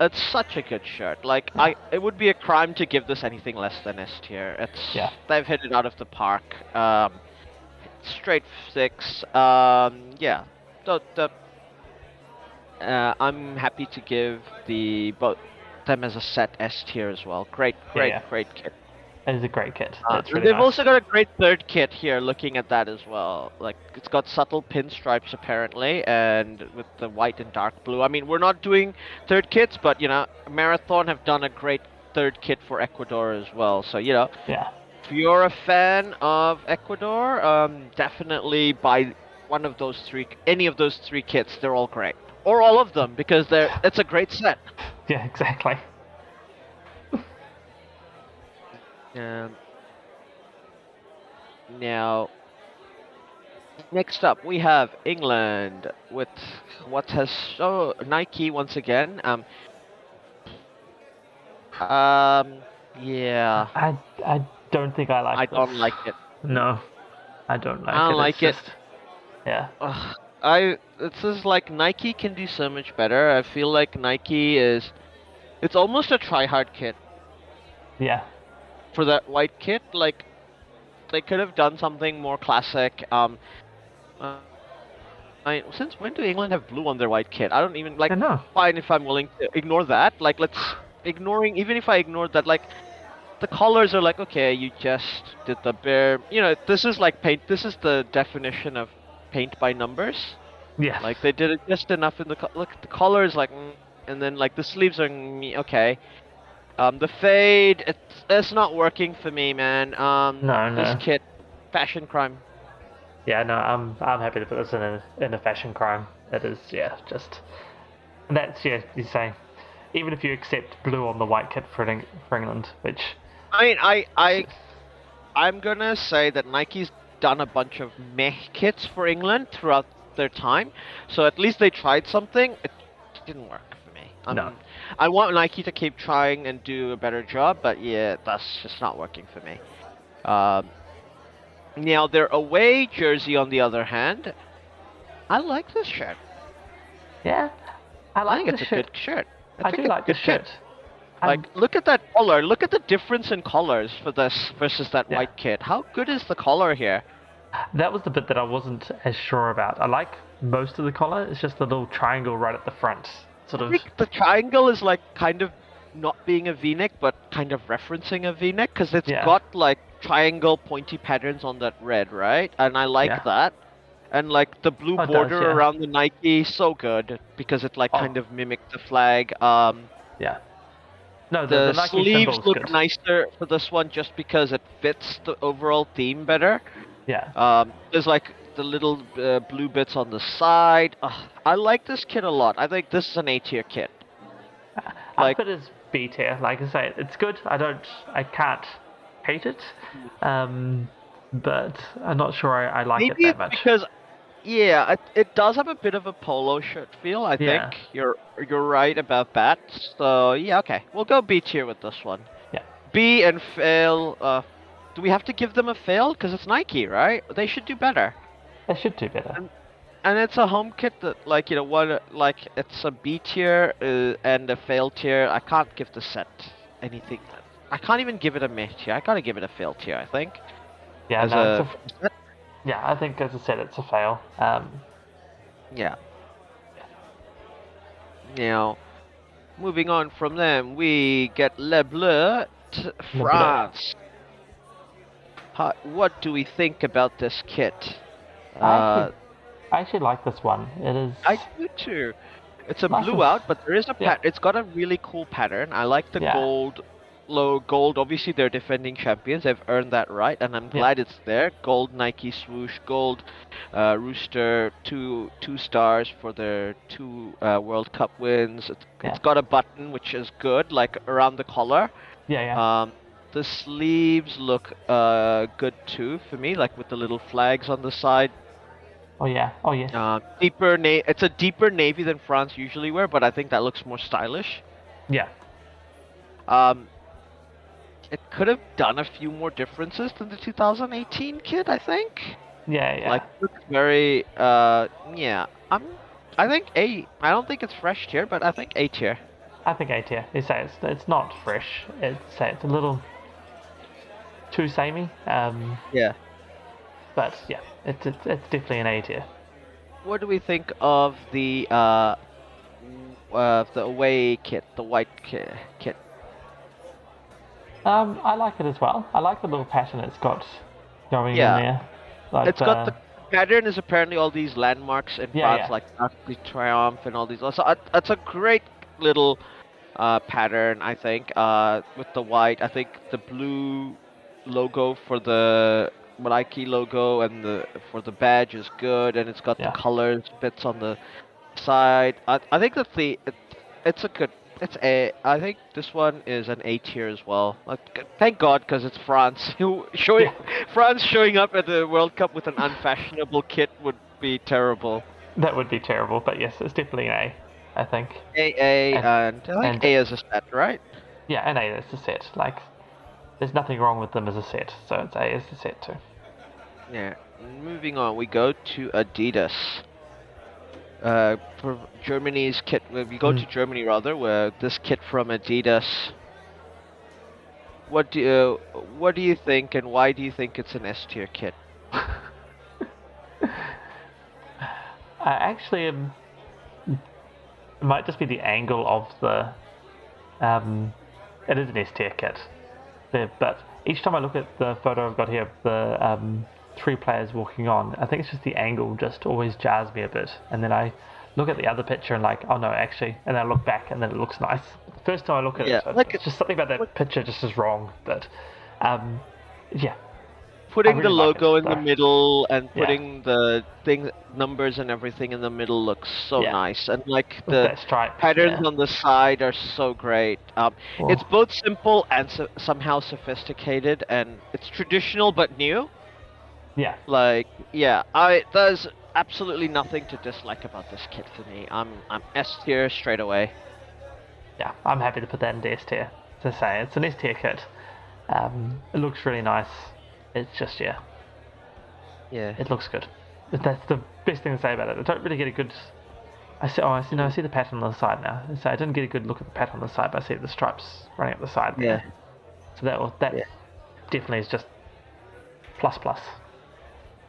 It's such a good shirt. Like I, it would be a crime to give this anything less than S tier. It's Yeah. they've hit it out of the park. Um, straight six. Um, yeah. The, the, uh, I'm happy to give the both them as a set S tier as well. Great, great, yeah. great kit. It is a great kit. Uh, really they've nice. also got a great third kit here. Looking at that as well, like it's got subtle pinstripes apparently, and with the white and dark blue. I mean, we're not doing third kits, but you know, Marathon have done a great third kit for Ecuador as well. So you know, Yeah. If you're a fan of Ecuador, um, definitely buy one of those three, any of those three kits. They're all great, or all of them because they're it's a great set. Yeah, exactly. Um, now, next up we have England with what has so Nike once again. Um, um, yeah, I I don't think I like. It. I don't this. like it. No, I don't like it. I don't it. like it's it. just- yeah. Ugh, I this is like Nike can do so much better. I feel like Nike is, it's almost a try hard kit Yeah. for that white kit. Like, they could have done something more classic. Um, uh, I since when do England have blue on their white kit? I don't even like. I know. Fine if I'm willing to ignore that. Like, let's ignoring even if I ignore that. Like, the colors are like okay, you just did the bare. You know, this is like paint. This is the definition of paint by numbers. Yeah. Like they did it just enough in the co- look. The color is like, mm, and then like the sleeves are okay. Um, the fade, it's it's not working for me, man. Um, No, no. this kit, fashion crime. Yeah, no, I'm I'm happy to put this in a in a fashion crime. It is, yeah, just that's yeah. You say, even if you accept blue on the white kit for for England, which I mean, I I I'm gonna say that Nike's done a bunch of meh kits for England throughout their time, so at least they tried something. It didn't work for me. Um, No. I want Nike to keep trying and do a better job, but yeah, that's just not working for me. Um, now their away jersey, on the other hand, I like this shirt. yeah, I like I think the it's a good shirt. I think do it's a like the good kit. Um, Like, look at that color. Look at the difference in colors for this versus that Yeah. white kit. How good is the color here? that was the bit that I wasn't as sure about. I like most of the collar. It's just the little triangle right at the front, sort I of. think the triangle is like kind of not being a V-neck, but kind of referencing a V-neck because it's Yeah. got like triangle pointy patterns on that red, right? And I like Yeah. that. And like the blue Oh, does, border yeah. around the Nike, so good because it like Oh. kind of mimicked the flag. Um, Yeah. No, the, the, the Nike sleeves look good. nicer for this one just because it fits the overall theme better. Yeah. Um, there's like the little uh, blue bits on the side. Ugh, I like this kit a lot. I think this is an A tier kit. I like- put it as B tier. Like I say, it's good. I don't, I can't hate it, um, but I'm not sure I, I like it that much. because, yeah, it, it does have a bit of a polo shirt feel. I Yeah. think you're you're right about that. So yeah, okay, we'll go B tier with this one. Yeah. B and fail. Uh, do we have to give them a fail? Because it's Nike, right? They should do better. They should do better. And it's a home kit that, like, you know, what, like, it's a B tier uh, and a fail tier. I can't give the set anything. I can't even give it a meh tier. I gotta give it a fail tier, I think. Yeah, as no, a, a, yeah. I think, as I said, it's a fail. Um, yeah. Now, moving on from them, we get Le Bleu. France. How, what do we think about this kit? I Uh, actually, I actually like this one. It is. I do too. It's a blue out, but there is a yeah. pat. It's got a really cool pattern. I like the Yeah. gold, low gold. Obviously, they're defending champions. They've earned that right, and I'm glad it's there. Gold Nike swoosh, gold uh, rooster, two two stars for their two uh, World Cup wins. It's, Yeah. it's got a button which is good, like around the collar. yeah, yeah. Um, the sleeves look uh, good too for me, like with the little flags on the side. oh yeah. Oh yeah. Uh, deeper na- It's a deeper navy than France usually wear, but I think that looks more stylish. Yeah. Um, it could have done a few more differences than the 2018 kit. I think. Yeah. Yeah. Like looks very. Uh, yeah. I'm. I think A. I don't think it's fresh tier, but I think A tier. I think A tier. They say it's it's not fresh. It's it's a little too samey. Um, Yeah. but yeah, it's it's, it's definitely an A tier. What do we think of the uh, uh the away kit, the white ki- kit? Um, I like it as well. I like the little pattern it's got going Yeah. in there. Like, it's got uh, the pattern is apparently all these landmarks and Yeah, France, yeah. like Arc Triumph and all these. So uh, it's a great little uh, pattern, I think. Uh, with the white, I think the blue logo for the Nike logo and the for the badge is good, and it's got Yeah. the colors bits on the side. I, I think that the it, it's a good it's a. I think this one is an A tier as well. Like, thank God, because it's France. Who showing France showing up at the World Cup with an unfashionable kit would be terrible. That would be terrible, but yes, it's definitely an A, I think. A A And- and, I think and- A is a set, right? Yeah, an A is a set. Like, there's nothing wrong with them as a set, so it's A is a set too. Yeah. Moving on, we go to Adidas. Uh, for Germany's kit, we go to Hmm. Germany rather, where this kit from Adidas. What do you, what do you think, and why do you think it's an S tier kit? I actually am. It might just be the angle of the. Um, it is an S tier kit, but each time I look at the photo I've got here of the um, three players walking on, I think it's just the angle just always jars me a bit, and then I look at the other picture and like, oh no, actually, and then I look back and then it looks nice. The first time I look at Yeah, it, it's just something about that picture just is wrong, but um, yeah, Putting the really like it, logo in the middle and Yeah. putting the thing numbers and everything in the middle looks so Yeah. nice, and like the patterns yeah. on the side are so great. Um, It's both simple and so- somehow sophisticated, and it's traditional but new. Yeah, Like, yeah, I there's absolutely nothing to dislike about this kit for me. I'm I'm S tier straight away. yeah, I'm happy to put that in S tier. To say it's an S tier kit. Um, it looks really nice. It's just yeah, Yeah. it looks good. That's the best thing to say about it. I don't really get a good. I see. Oh, I see. No, I see the pattern on the side now. So I didn't get a good look at the pattern on the side, but I see the stripes running up the side. there. Yeah. So that will, that Yeah. definitely is just plus plus.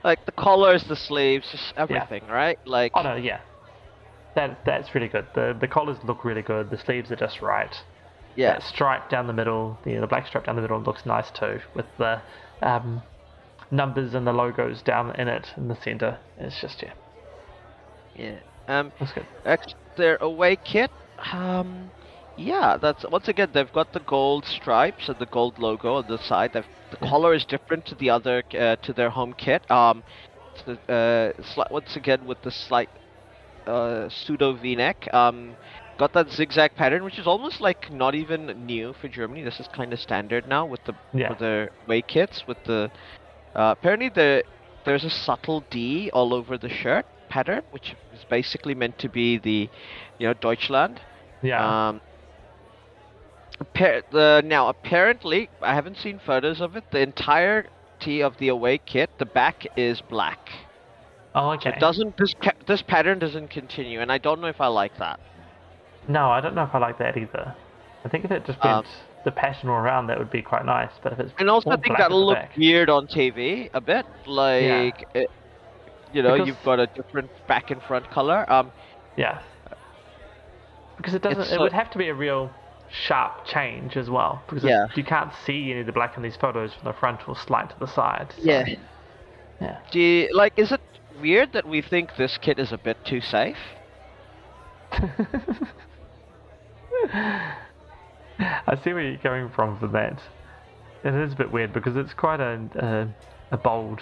Like the collars, the sleeves, just everything, right? Like, Oh no, yeah. That that's really good. The the collars look really good. The sleeves are just right. yeah, That stripe down the middle, the, the black stripe down the middle looks nice too, with the um, numbers and the logos down in it in the center. It's just yeah, yeah. Um, That's good. Their away kit, um, yeah, that's once again they've got the gold stripes and the gold logo on the side. They've, the color is different to the other uh, to their home kit. Um, uh, once again with the slight uh, pseudo V-neck. Um, got that zigzag pattern, which is almost like not even new for Germany. This is kind of standard now with the Yeah. with their away kits. With the uh, apparently the there's a subtle D all over the shirt pattern, which is basically meant to be the you know Deutschland. Yeah, Um, appar- now, apparently, I haven't seen photos of it. The entirety of the away kit, the back is black. oh okay. it doesn't. This ca- this pattern doesn't continue, and I don't know if I like that. No, I don't know if I like that either. I think if it just Um, the pattern all around, that would be quite nice. But if it's And also, I think that'll look back- weird on TV a bit. Like, it, you know, Because- you've got a different back and front color. Um, Yeah. Because it doesn't. It so- would have to be a real sharp change as well. Because Yeah. you can't see any of the black in these photos from the front or slight to the side. so- yeah. Yeah. Do you, like, is it weird that we think this kit is a bit too safe? I see where you're coming from for that. It is a bit weird because it's quite a a, a bold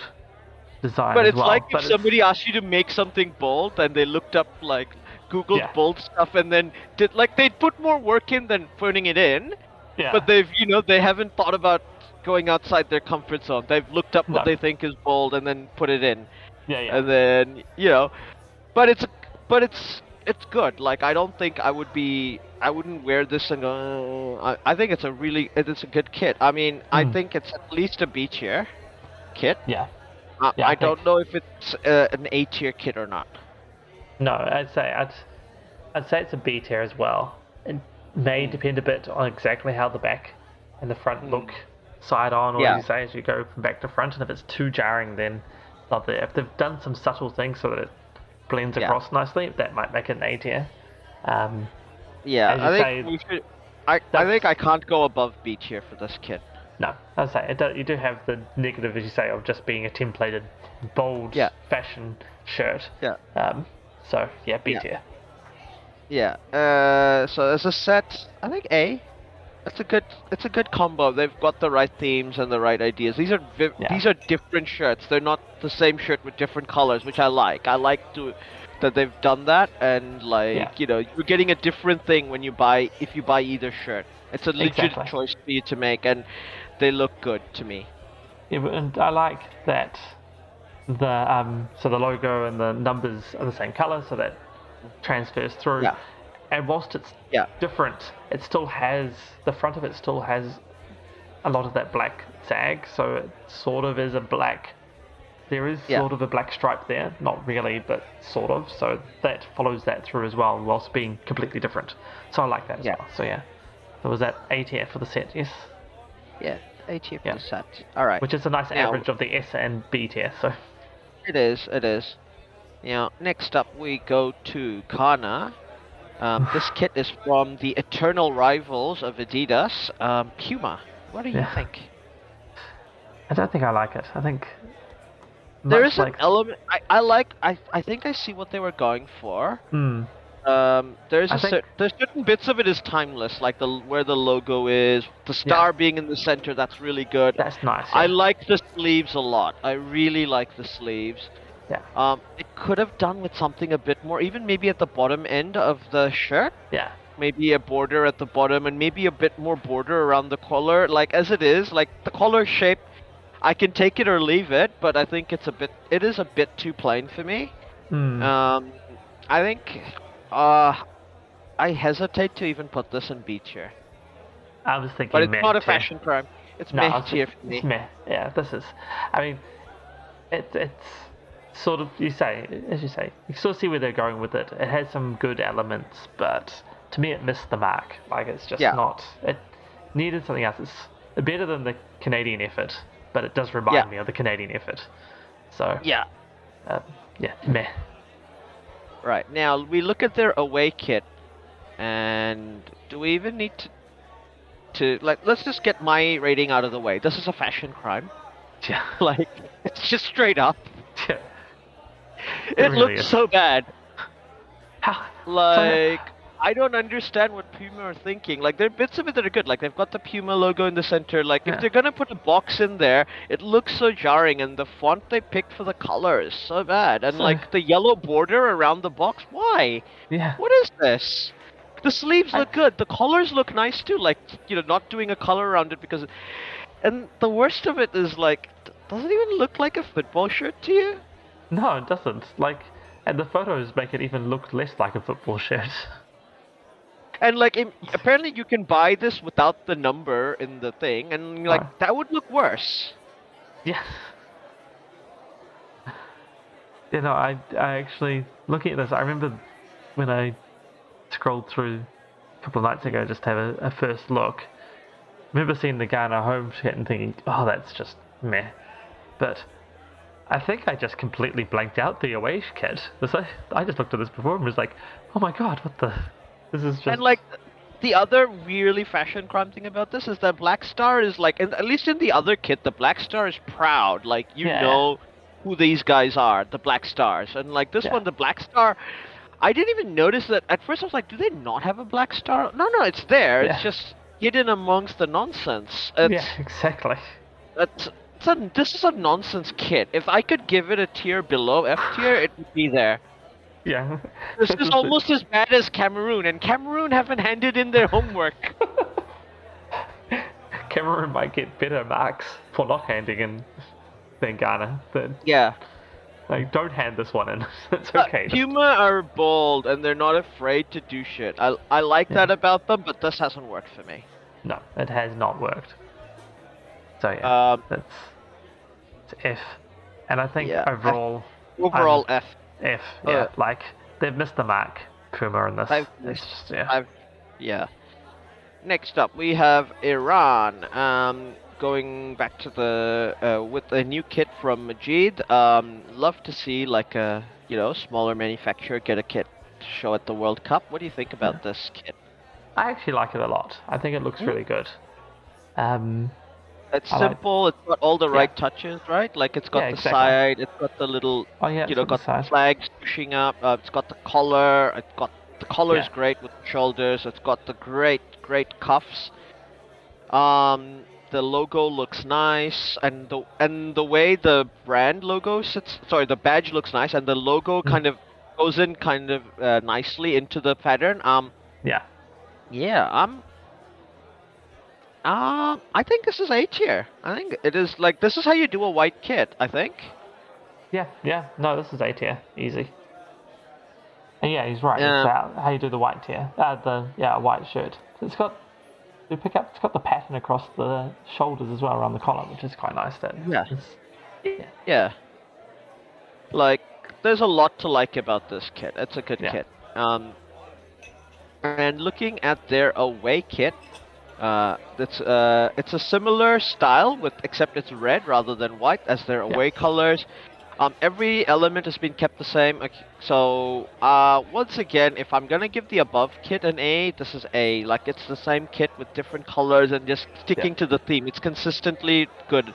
design But as it's well. like but if it's- somebody asked you to make something bold and they looked up like Googled Yeah. bold stuff and then did like they'd put more work in than putting it in, yeah. but they've you know they haven't thought about going outside their comfort zone. They've looked up what No. they think is bold and then put it in, yeah, yeah. and then you know, but it's but it's it's good. Like I don't think I would be I wouldn't wear this and go. "Uh," I, I think it's a really it's a good kit. I mean I Mm. think it's at least a B tier kit. yeah. Uh, Yeah, I I don't know if it's uh, an A tier kit or not. No, I'd say I'd I'd say it's a B tier as well. It may Hmm. depend a bit on exactly how the back and the front look side on, or Yeah. as you say, as you go from back to front. And if it's too jarring, then not there. If they've done some subtle things so that it blends Yeah. across nicely, that might make it an A tier. Um, Yeah, I think say, we should. I, I think I can't go above B tier for this kit. no, I'd say it do, you do have the negative, as you say, of just being a templated, bold Yeah. fashion shirt. Yeah. Um, so yeah, B Yeah. tier. Yeah. Uh, so as a set, I think A. It's a good. It's a good combo. They've got the right themes and the right ideas. These are vi- Yeah. these are different shirts. They're not the same shirt with different colors, which I like. I like to that they've done that, and like Yeah. you know, you're getting a different thing when you buy if you buy either shirt. It's a legit Exactly. choice for you to make, and they look good to me. Yeah, and I like that the um so the logo and the numbers are the same color, so that transfers through. Yeah. And whilst it's Yeah. different, it still has the front of it still has a lot of that black sag, so it sort of is a black. There is Yeah. sort of a black stripe there, not really, but sort of. So that follows that through as well, whilst being completely different. So I like that as Yeah. well. So yeah, there was that ATF for the set? Yes, Yeah, A tier for Yeah. the set. All right. which is a nice Now- average of the S and B tier. So It is, it is. Now, next up we go to Ghana. Um, this kit is from the eternal rivals of Adidas, um, Puma. What do you Yeah. think? I don't think I like it. I think there is like an element. I, I like. I, I think I see what they were going for. Hmm. Um, there's I a cer- there's certain bits of it is timeless, like the where the logo is, the star being in the center. That's really good. that's nice. I like the sleeves a lot. I really like the sleeves. Yeah. Um, it could have done with something a bit more, even maybe at the bottom end of the shirt. yeah. Maybe a border at the bottom and maybe a bit more border around the collar. Like as it is, like the collar shape, I can take it or leave it, but I think it's a bit, it is a bit too plain for me. Hmm. Um, I think, uh, I hesitate to even put this in B tier, I was thinking, but it's not a fashion crime. It's No, meh tier for me. it's meh. Yeah, this is. I mean, it, it's sort of you say, as you say, you sort of see where they're going with it. It has some good elements, but to me, it missed the mark. Like it's just Yeah. not. It needed something else. It's better than the Canadian effort, but it does remind Yeah. me of the Canadian effort. So Yeah. uh, yeah, meh. Right now we look at their away kit, and do we even need to? To like, let's just get my rating out of the way. This is a fashion crime. Yeah, Like, it's just straight up. yeah. It, really looks is. so bad. How? Like, I don't understand what Puma are thinking. Like, there are bits of it that are good. Like, they've got the Puma logo in the center. Like, Yeah. if they're gonna put a box in there, it looks so jarring, and the font they picked for the color is so bad. And So- like the yellow border around the box, why? Yeah. What is this? The sleeves I- look good. The colors look nice too. Like you know, not doing a color around it because, and the worst of it is like, does it even look like a football shirt to you? No, it doesn't. Like, and the photos make it even look less like a football shirt. And like, im apparently you can buy this without the number in the thing, and like Huh. that would look worse. Yeah. You know, I, I actually, looking at this, I remember when I scrolled through a couple of nights ago just to have a, a first look. I remember seeing the Ghana home kit and thinking, oh, that's just meh. But I think I just completely blanked out the away kit. I, I just looked at this before and was like, oh my god, what the? This is just. And like, the other really fashion crime thing about this is that Black Star is like, and at least in the other kit, the Black Star is proud. Like you Yeah. know who these guys are, the Black Stars. And like this Yeah. one, the Black Star, I didn't even notice that. At first, I was like, do they not have a Black Star? No, no, it's there. It's just hidden amongst the nonsense. It's, yeah, exactly. it's, it's a, this is a nonsense kit. If I could give it a tier below F tier, it would be there. Yeah. This is almost as bad as Cameroon, and Cameroon haven't handed in their homework. Cameroon might get better marks for not handing in than Ghana. But yeah. like, don't hand this one in. it's Uh, okay. Puma are bold and they're not afraid to do shit. I I like that about them, but this hasn't worked for me. No, it has not worked. So yeah, Um, that's it's F. And I think Yeah, overall overall F. F. Uh, Yeah, like they've missed the mark. Puma in this. Missed- just, yeah. I've yeah. Next up, we have Iran. Um, going back to the uh, with a new kit from Majid. Um, love to see like a you know smaller manufacturer get a kit to show at the World Cup. What do you think about this kit? I actually like it a lot. I think it looks really good. Um, It's I like- simple. It's got all the Yeah. right touches, right? Like it's got Yeah, the exactly. side. It's got the little oh yeah, you know, got the the flags pushing up. Uh, it's got the collar. It's got the collar is great with the shoulders. It's got the great, great cuffs. Um, the logo looks nice, and the and the way the brand logo sits. Sorry, the badge looks nice, and the logo Hmm. kind of goes in kind of uh, nicely into the pattern. Um, Yeah. yeah, I'm. Um, I think this is A tier. I think it is like this is how you do a white kit. I think. Yeah, yeah. No, this is A tier, easy. And yeah, he's right. Yeah. How, how you do the white tier. Uh, the yeah, white shirt. It's got you pick up. It's got the pattern across the shoulders as well around the collar, which is quite nice. That Yeah. it's- Yeah. Like, there's a lot to like about this kit. It's a good Yeah. kit. Um, and looking at their away kit, uh, it's uh, it's a similar style with except it's red rather than white as their Yeah. away colors. Um, every element has been kept the same. So, uh, once again, if I'm gonna give the above kit an A, this is A. Like, it's the same kit with different colors and just sticking to the theme. It's consistently good.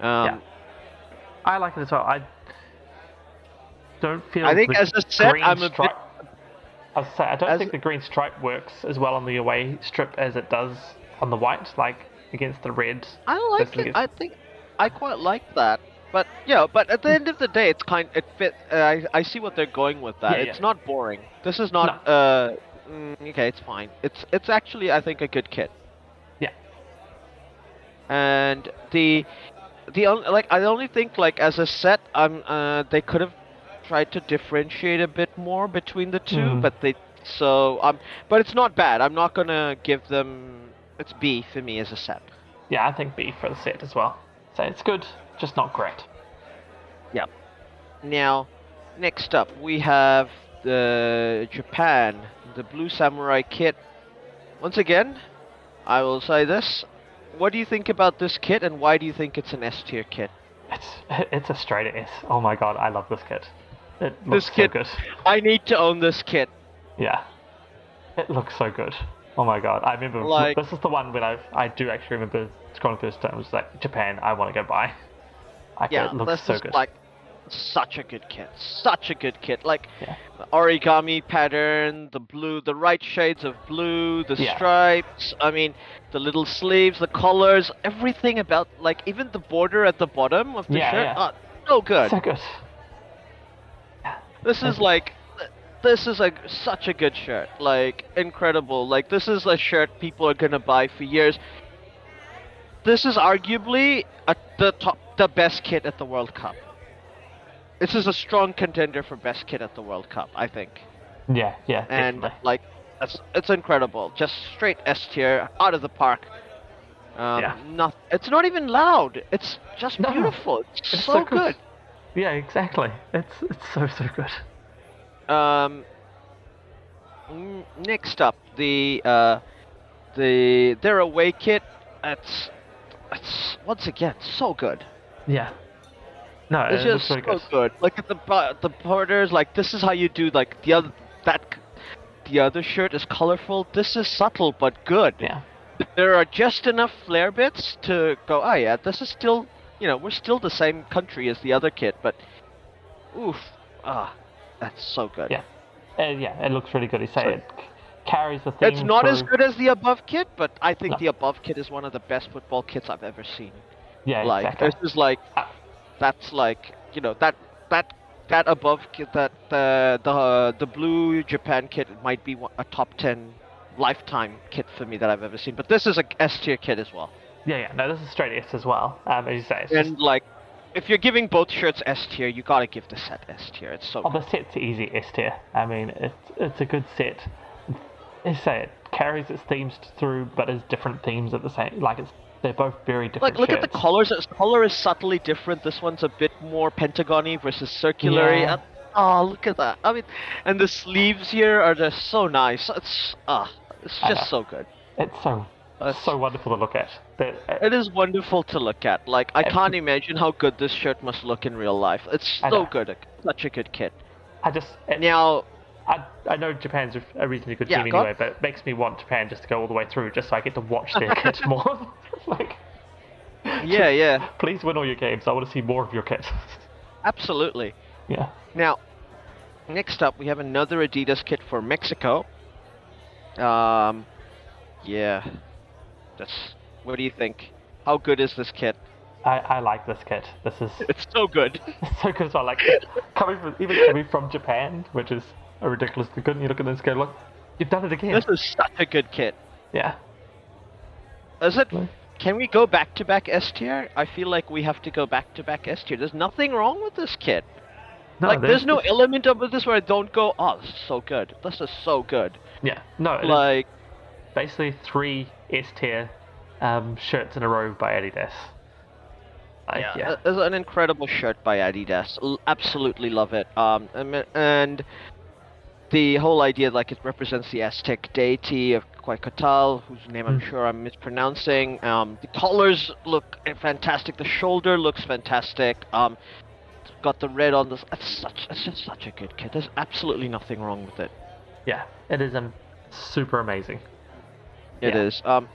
Um, Yeah. I like it as well. I don't feel. I think as a set, I'm a bit- I was say I don't As- think the green stripe works as well on the away strip as it does on the white, like against the red. I like Personally, it. it's- I think I quite like that. But yeah, but at the end of the day, it's kind. It fit. Uh, I I see what they're going with that. Yeah, it's yeah. not boring. This is not. Uh, mm, okay, it's fine. It's it's actually I think a good kit. Yeah. And the the only like I only think like as a set, I'm uh they could have tried to differentiate a bit more between the two, Mm. but they so um but it's not bad. I'm not gonna give them. It's B for me as a set. Yeah, I think B for the set as well. So it's good, just not great. Yeah. Now, next up we have the Japan, the Blue Samurai kit. Once again, I will say this. What do you think about this kit and why do you think it's an S tier kit? It's it's a straight S. Oh my god, I love this kit. It This looks so kit- good. I need to own this kit. Yeah, it looks so good. Oh my god, I remember Like- this is the one when I I do actually remember scrolling this time. It was like Japan, I want to go buy. Like, Yeah, it looks this so is good. like such a good kit. Such a good kit. Like Yeah. the origami pattern, the blue, the right shades of blue, the Yeah. stripes. I mean, the little sleeves, the collars, everything about like even the border at the bottom of the Yeah, shirt. yeah. ah, so good. so good. This is like, this is a such a good shirt. Like incredible. Like this is a shirt people are gonna buy for years. This is arguably a, the top, the best kit at the World Cup. This is a strong contender for best kit at the World Cup, I think. Yeah, yeah, And definitely. like, it's, it's incredible. Just straight S tier, out of the park. Um, Yeah. Not, it's not even loud. It's just No, beautiful. It's, It's so, good. Yeah, exactly. It's it's so so good. Um, next up, the uh, the their away kit. It's it's once again so good. Yeah. No, It's it just so good. good. Look at the the borders. Like this is how you do like the other that the other shirt is colorful. This is subtle but good. Yeah. There are just enough flare bits to go. Oh yeah, this is still you know we're still the same country as the other kit, but oof, ah, that's so good. Yeah. Uh, yeah, it looks really good. You say it carries the theme. It's not as good as the above kit, but I think No. the above kit is one of the best football kits I've ever seen. Yeah, like exactly. this is like Uh, that's like you know that that that above kit that uh, the the blue Japan kit might be a top ten lifetime kit for me that I've ever seen. But this is a S tier kit as well. Yeah, yeah. No, this is straight S as well. Um, as you say, it's just, And like if you're giving both shirts S tier, you gotta give the set S tier. It's so oh, good. the set's easy S tier. I mean, it's it's a good set. As you say, it carries its themes through, but is different themes at the same. Like it's they're both very different. Like look at the colors. Its color is subtly different. This one's a bit more pentagony versus circular. Yeah. Oh, look at that! I mean, and the sleeves here are just so nice. It's ah, it's just so good. It's so That's- so wonderful to look at. That uh, It is wonderful to look at. Like I can't imagine how good this shirt must look in real life. It's so good. Such a good kit. I just it, Now, I, I know Japan's a- a reasonably good Yeah, team anyway, but it makes me want Japan just to go all the way through, just so I get to watch their kit more. like, yeah, yeah, please win all your games. I want to see more of your kit. absolutely. yeah. Now, next up, we have another Adidas kit for Mexico. Um, yeah, that's. What do you think? How good is this kit? I, I like this kit. This is It's so good. so good. So I like it. coming from even coming from Japan, which is a ridiculously good. And you look at this kit, look, you've done it again. This is such a good kit. Yeah. Is it? Can we go back to back S tier? I feel like we have to go back to back S tier. There's nothing wrong with this kit. No, like, there's no element of this where I don't go, oh, this is so good. This is so good. Yeah. No. Like, basically three S tier um, shirts in a row by Adidas. Like, yeah, yeah. it's an incredible shirt by Adidas. L- absolutely love it. Um, and the whole idea, like, it represents the Aztec deity of Quetzalcoatl, whose name I'm Mm. sure I'm mispronouncing. Um, the collars look fantastic. The shoulder looks fantastic. Um, got the red on this. It's such. It's just such a good kit. There's absolutely nothing wrong with it. yeah. It is um, super amazing. It Yeah. is. Um,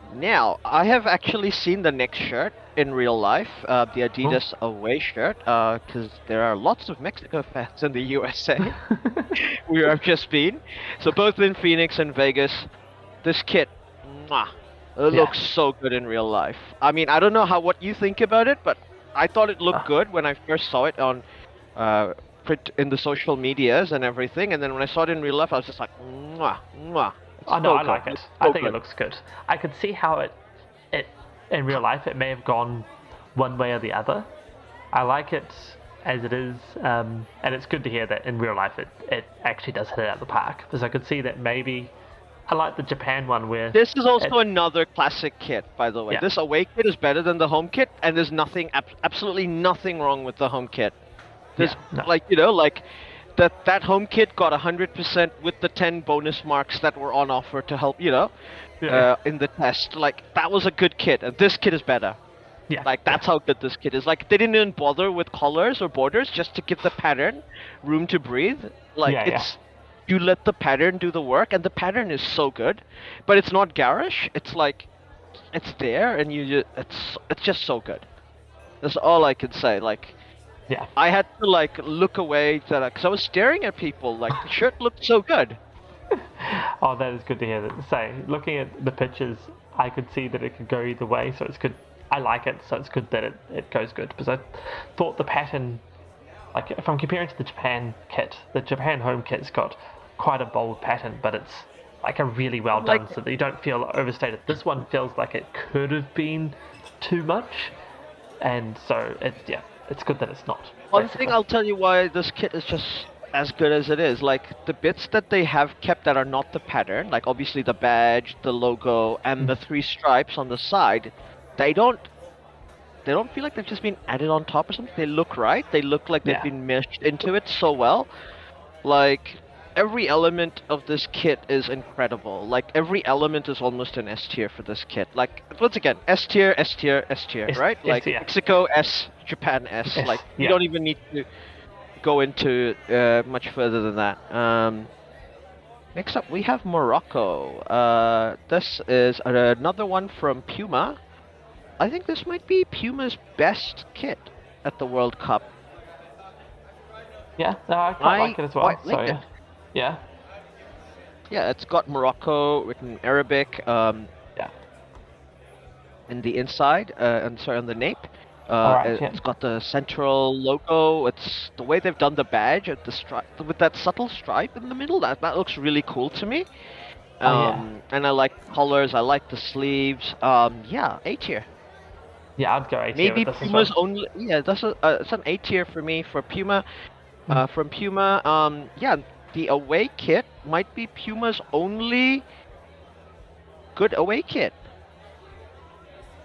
now I have actually seen the next shirt in real life, uh, the Adidas away shirt, because there are lots of Mexico fans in the USA. where I've just been. So both in Phoenix and Vegas, this kit, mwah, it Yeah. looks so good in real life. I mean, I don't know how what you think about it, but I thought it looked Ah. good when I first saw it on. Uh, print in the social medias and everything, and then when I saw it in real life, I was just like, mwah, mwah. Oh no, I like it. I think it looks good. I could see how it, it in real life it may have gone one way or the other. I like it as it is, um, and it's good to hear that in real life it, it actually does hit it out of the park. Because I could see that maybe I like the Japan one where This is also another classic kit, by the way. Yeah. This away kit is better than the home kit, and there's nothing, ab- absolutely nothing wrong with the home kit. There's Yeah, no. like you know, like that that home kit got 100% with the 10 bonus marks that were on offer to help, you know, Yeah. uh, in the test. Like that was a good kit, and this kit is better. yeah, Like that's how good this kit is. Like they didn't even bother with colors or borders just to give the pattern room to breathe. Like Yeah, yeah. it's you let the pattern do the work and the pattern is so good. But it's not garish. It's like it's there and you just, it's it's just so good. That's all I can say. Like yeah. I had to like look away to because I was staring at people. Like the shirt looked so good. Oh, that is good to hear. That say, looking at the pictures, I could see that it could go either way. So it's good. I like it. So it's good that it, it goes good because I thought the pattern, like if I'm comparing to the Japan kit, the Japan home kit's got quite a bold pattern, but it's like a really well done, Like- so that you don't feel overstated. This one feels like it could have been too much, and so it's yeah, it's good that it's not. One basically. thing I'll tell you why this kit is just as good as it is, like the bits that they have kept that are not the pattern, like obviously the badge, the logo, and the mm. three stripes on the side, they don't they don't feel like they've just been added on top or something. They look right. They look like they've been meshed into it so well. Like every element of this kit is incredible. Like every element is almost an S tier for this kit. Like once again, S tier, S tier, S tier, right? Like tier. Mexico S, Japan S. S, like you yeah. don't even need to go into uh, much further than that. Um, next up, we have Morocco. Uh, this is another one from Puma. I think this might be Puma's best kit at the World Cup. yeah, no, I quite I like it as well. So yeah. Yeah, Yeah, it's got Morocco written in Arabic um, yeah. in the inside, uh, and sorry, on the nape. Uh, it- yeah. It's got the central logo. It's the way they've done the badge at the stripe with that subtle stripe in the middle. That that looks really cool to me. Um, Oh, yeah. And I like colors. I like the sleeves. Um, yeah, A tier. Yeah, I'd go A tier Maybe with this as Puma's well. only. Yeah, that's a, uh, it's an A tier for me for Puma. Uh, Mm. from Puma, um, yeah, the away kit might be Puma's only good away kit.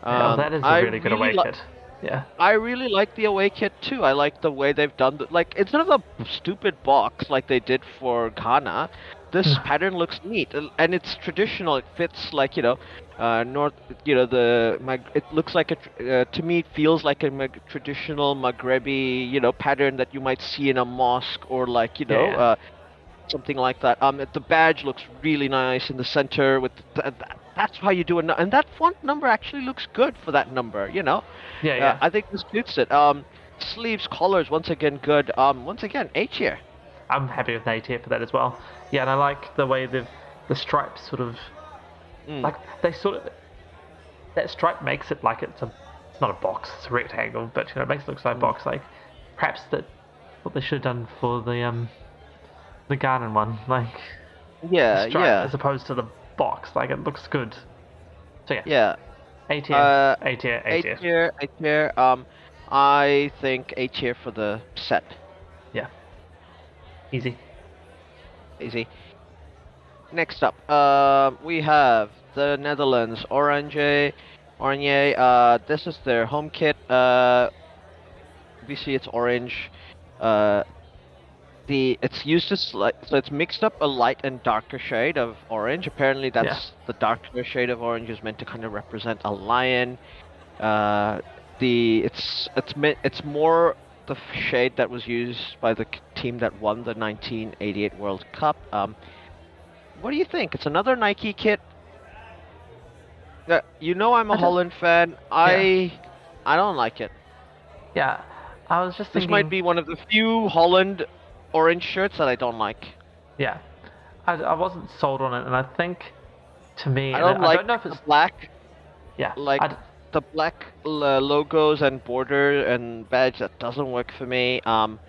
Yeah, Um, that is a I really good away li- kit. Yeah, I really like the away kit too. I like the way they've done the, like instead of a stupid box like they did for Ghana, this pattern looks neat and- and it's traditional. It fits like you know, uh, north. You know the Mag- it looks like a uh, to me it feels like a mag- traditional Maghrebi you know pattern that you might see in a mosque or like you Yeah, know. yeah. Uh, Something like that. Um, the badge looks really nice in the center. With th- th- that's how you do it, and that font number actually looks good for that number. You know, yeah, uh, yeah. I think this suits it. Um, sleeves, collars, once again good. Um, once again, A tier. I'm happy with an A tier for that as well. Yeah, and I like the way the the stripes sort of Mm. like they sort of that stripe makes it like it's a not a box, it's a rectangle, but you know, it makes it look like a box. Like perhaps that what they should have done for the um the Ghana one, like Yeah, stripe yeah, as opposed to the box. Like it looks good. So yeah, yeah. A tier, Uh, A tier, A A tier. tier, A tier. Um, I think A tier for the set. Yeah, easy. Easy. Next up, uh, we have the Netherlands Orange. Oranje. Uh, this is their home kit. Uh, we see it's orange. Uh, the it's used as like so it's mixed up a light and darker shade of orange. Apparently, that's the darker shade of orange is meant to kind of represent a lion. Uh, the it's it's it's more the shade that was used by the team that won the 1988 World Cup. Um, what do you think? It's another Nike kit. Uh, you know I'm a Holland fan. I I don't like it. Yeah, I was just This thinking. might be one of the few Holland orange shirts that I don't like. Yeah, I, I wasn't sold on it, and I think to me, I don't like I don't know if it's black, yeah, like I d- the black uh, logos and border and badge. That doesn't work for me. Um,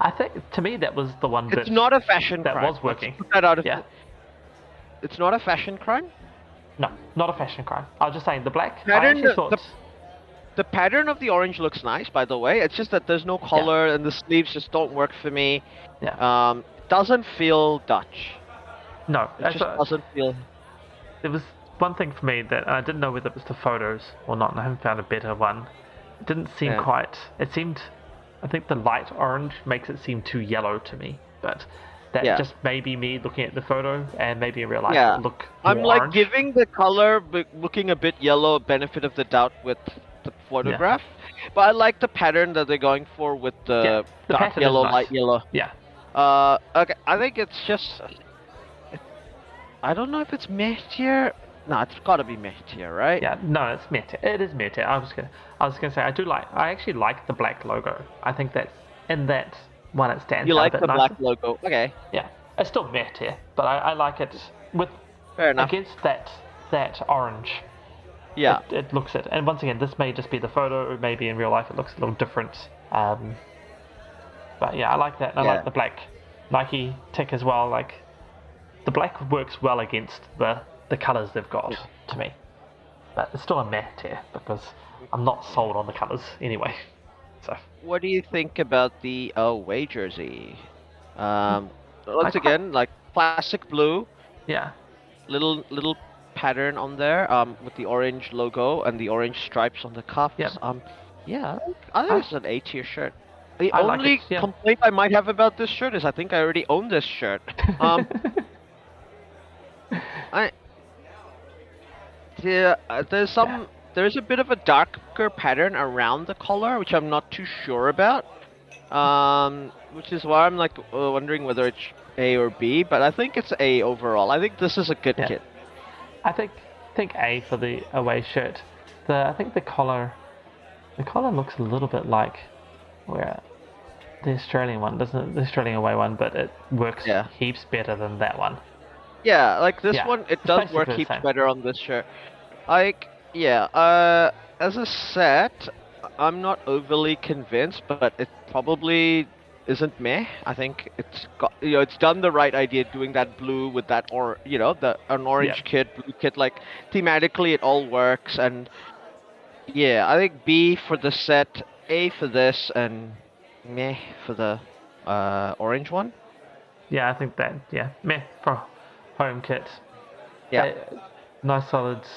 I think to me that was the one it's not a fashion that crime. was working. that out of Yeah. It's not a fashion crime. No, not a fashion crime. I was just saying the black. I Pattern, actually the- thought. the- The pattern of the orange looks nice, by the way. It's just that there's no color and the sleeves just don't work for me. yeah. Um, doesn't feel Dutch. no, It just a- doesn't feel. there was one thing for me that I didn't know whether it was the photos or not, and I haven't found a better one. It didn't seem Yeah. quite. It seemed. I think the light orange makes it seem too yellow to me, but that Yeah. just may be me looking at the photo and maybe in real life Yeah. it look I'm like orange. giving the color looking a bit yellow benefit of the doubt with the photograph. But I like the pattern that they're going for with the, Yeah, the dark yellow, nice. light yellow. Yeah, Uh, okay, I think it's just. I don't know if it's meh tier. No, it's gotta be meh tier, right? yeah. No, it's meh tier. It is meh tier. I was gonna. I was gonna say I do like. I actually like the black logo. I think that in that one it stands for You like the bit black logo? Okay, Yeah, it's still meh tier, but I, I like it with fair enough. against that that orange. Yeah, it, it looks it. And once again, this may just be the photo, or maybe in real life it looks a little different. Um, but yeah, I like that. and I like the black Nike tick as well. Like the black works well against the the colors they've got Yeah. to me. But it's still a meh tier because I'm not sold on the colors anyway. So What do you think about the away jersey? Um, once again, like classic blue, yeah, little little pattern on there um, with the orange logo and the orange stripes on the cuffs. Yep. Um, yeah, I think it's an A tier shirt. The I like only it, yeah. complaint I might have about this shirt is I think I already own this shirt. Um, I yeah, uh, there's some there's a bit of a darker pattern around the collar which I'm not too sure about. Um, which is why I'm like uh, wondering whether it's A or B, but I think it's A overall. I think this is a good Yeah. kit. I think think A for the away shirt. The I think the collar the collar looks a little bit like where the Australian one doesn't it? the Australian away one, but it works Yeah. heaps better than that one. Yeah, like this Yeah, one, it it's does work heaps same. better on this shirt. Like, yeah, uh, as a set, I'm not overly convinced, but it probably isn't meh. I think it's got, you know, it's done the right idea doing that blue with that or, you know, the an orange Yeah. kit, blue kit. Like thematically, it all works, and yeah, I think B for the set, A for this, and meh for the uh, orange one. Yeah, I think that yeah, meh for home kit. Yeah. Uh, nice solids.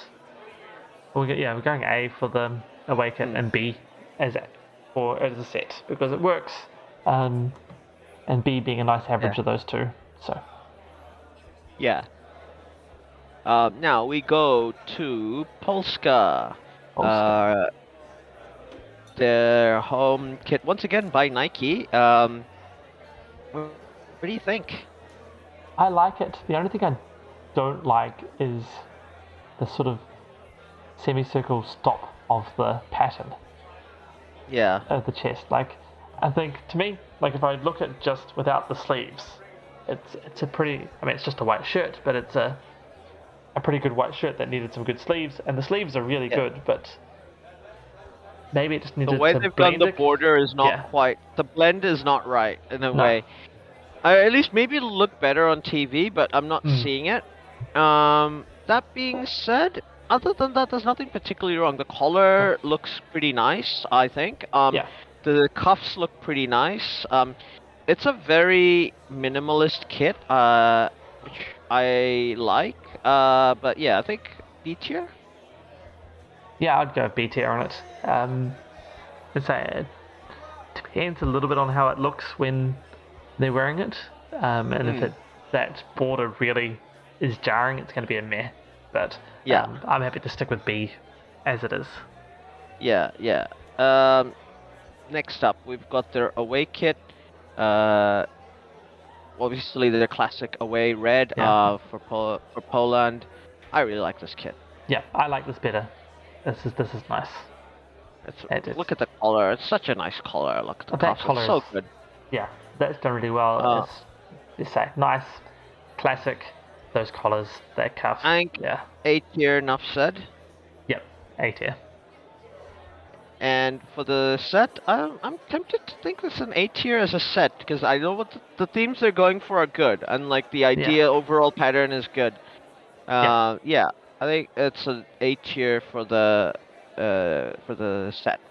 We get yeah, we're going A for the away kit Hmm. and B as a for as a set because it works. Um, and B being a nice average Yeah. of those two. So Yeah. Um, now we go to Polska. Polska. Uh, their home kit once again by Nike. Um, what do you think? I like it. The only thing I don't like is the sort of semicircle stop of the pattern Yeah. of the chest. Like, I think to me, like if I look at just without the sleeves, it's it's a pretty. I mean, it's just a white shirt, but it's a a pretty good white shirt that needed some good sleeves, and the sleeves are really Yeah. good. But maybe it just needed the way they've done the border is not Yeah. quite the blend is not right in a No. way uh, at least maybe it'll look better on tv but i'm not Mm. seeing it um that being said other than that there's nothing particularly wrong the collar looks pretty nice i think um Yeah. The cuffs look pretty nice um it's a very minimalist kit uh which i like uh but yeah i think b tier Yeah, I'd go B tier on it. Um, say it depends a little bit on how it looks when they're wearing it, um, and if Hmm. it that border really is jarring, it's going to be a meh. But Yeah. um, I'm happy to stick with B as it is. Yeah, yeah. Um, next up, we've got their away kit. Uh, obviously, their classic away red Yeah. uh, for Pol- for Poland. I really like this kit. Yeah, I like this better. This is this is nice. It's. Look at the collar. It's such a nice collar. Look at the that collar so good. Yeah, that's done really well. Uh, it's, nice, classic. Those collars, that cuff. I think yeah. A tier, enough said. Yep. A tier. And for the set, I'm, I'm tempted to think it's an A tier as a set because I know what the, the themes they're going for are good, and like the idea overall pattern is good. Uh, yeah. I think it's an A tier for the uh, for the set.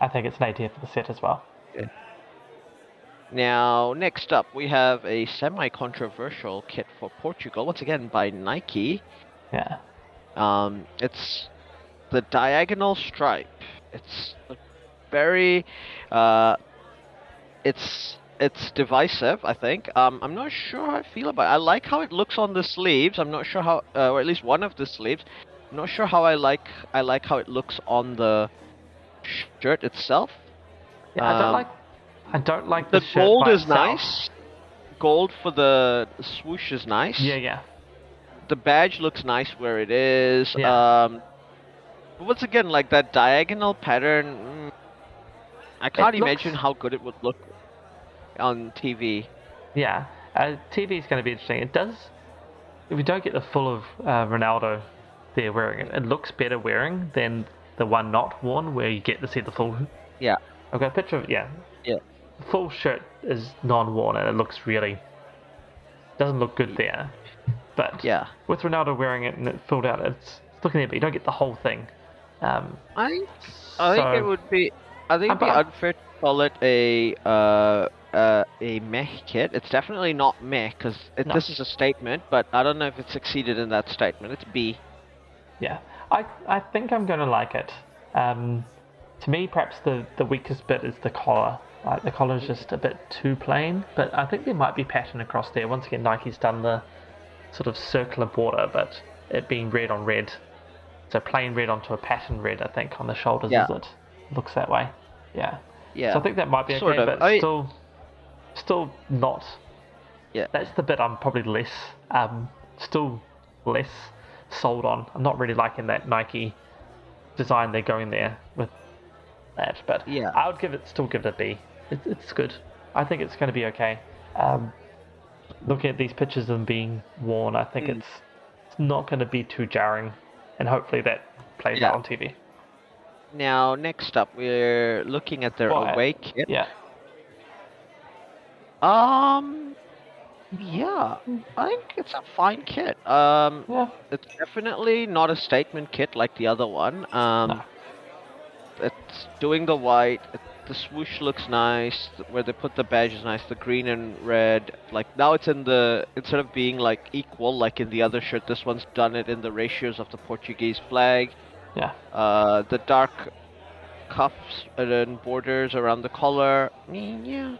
I think it's an A tier for the set as well. Now, next up, we have a semi-controversial kit for Portugal, once again by Nike. Yeah. Um, it's the diagonal stripe. It's very, uh, it's it's divisive. I think. Um, I'm not sure how I feel about. it. I like how it looks on the sleeves. I'm not sure how, uh, or at least one of the sleeves. I'm not sure how I like. I like how it looks on the shirt itself. Yeah, I don't Um, like. I don't like The the, gold is itself. nice. Gold for the swoosh is nice. Yeah, yeah, the badge looks nice where it is. Yeah. Um, once again, like that diagonal pattern, mm, I can't looks- imagine how good it would look on TV. yeah. Uh, TV is going to be interesting. It does. If we don't get the full of uh, Ronaldo there wearing it, it looks better wearing than the one not worn, where you get to see the full. Yeah. I've got a picture of yeah. Yeah. The full shirt is non-worn and it looks really. Doesn't look good there, but Yeah, with Ronaldo wearing it and it filled out, it's, it's looking it, but you don't get the whole thing. Um, I think I think it would be. I think it'd be About- unfair to call it a uh, uh, a meh kit. It's definitely not meh because No. this is a statement, but I don't know if it succeeded in that statement. It's B. Yeah, I I think I'm gonna like it. Um, to me, perhaps the the weakest bit is the collar. Like the collar is just a bit too plain, but I think there might be pattern across there. Once again, Nike's done the sort of circular border, but it being red on red, so plain red onto a pattern red. I think on the shoulders Yeah. is it looks that way. Yeah. Yeah. So I think that might be okay, Sort of. but I- still, still not. Yeah. That's the bit I'm probably less, um, still less sold on. I'm not really liking that Nike design they're going there with that, but Yeah. I would give it, still give it a B. It, it's good. I think it's going to be okay. Um, looking at these pictures of them being worn, I think Mm. it's, it's not going to be too jarring, and hopefully that plays Yeah. out on TV. Now, next up, we're looking at their Well, away kit. Yeah. Um, yeah, I think it's a fine kit. Um, Yeah. it's definitely not a statement kit like the other one. Um, No. it's doing the white. It, the swoosh looks nice. Where they put the badge is nice. The green and red. Like now, it's in the instead of being like equal like in the other shirt, this one's done it in the ratios of the Portuguese flag. Yeah. Uh, the dark cuffs and borders around the collar. Yeah.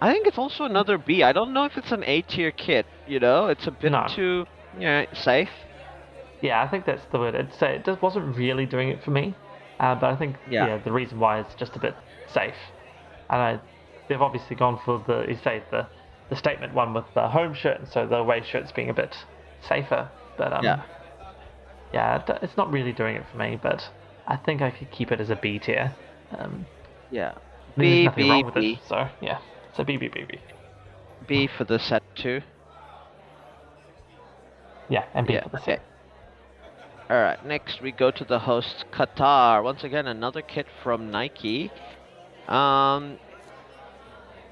I think it's also another B. I don't know if it's an A tier kit. You know, it's a bit No. too yeah safe. Yeah, I think that's the word. It's, uh, it just wasn't really doing it for me, uh, but I think Yeah. yeah. the reason why is just a bit safe, and I, they've obviously gone for the you say the the statement one with the home shirt, and so the away shirts being a bit safer. But um, Yeah. yeah, it's not really doing it for me. But I think I could keep it as a B tier. Um, Yeah. B nothing B wrong with B it, so yeah, so B B B B. B for the set two. Yeah, and B Yeah. for the set. All right, next we go to the host Qatar. Once again, another kit from Nike. Um,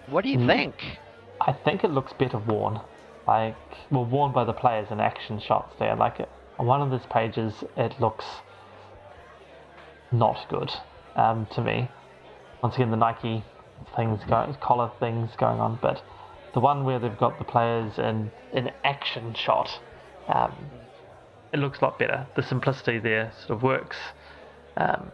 what do you Mm. think? I think it looks better worn. Like, well, worn by the players in action shots there. Like, it, on one of these pages, it looks not good um, to me. Once again, the Nike things, go, collar things going on, but the one where they've got the players in an action shot, um, it looks a lot better. The simplicity there sort of works. Um,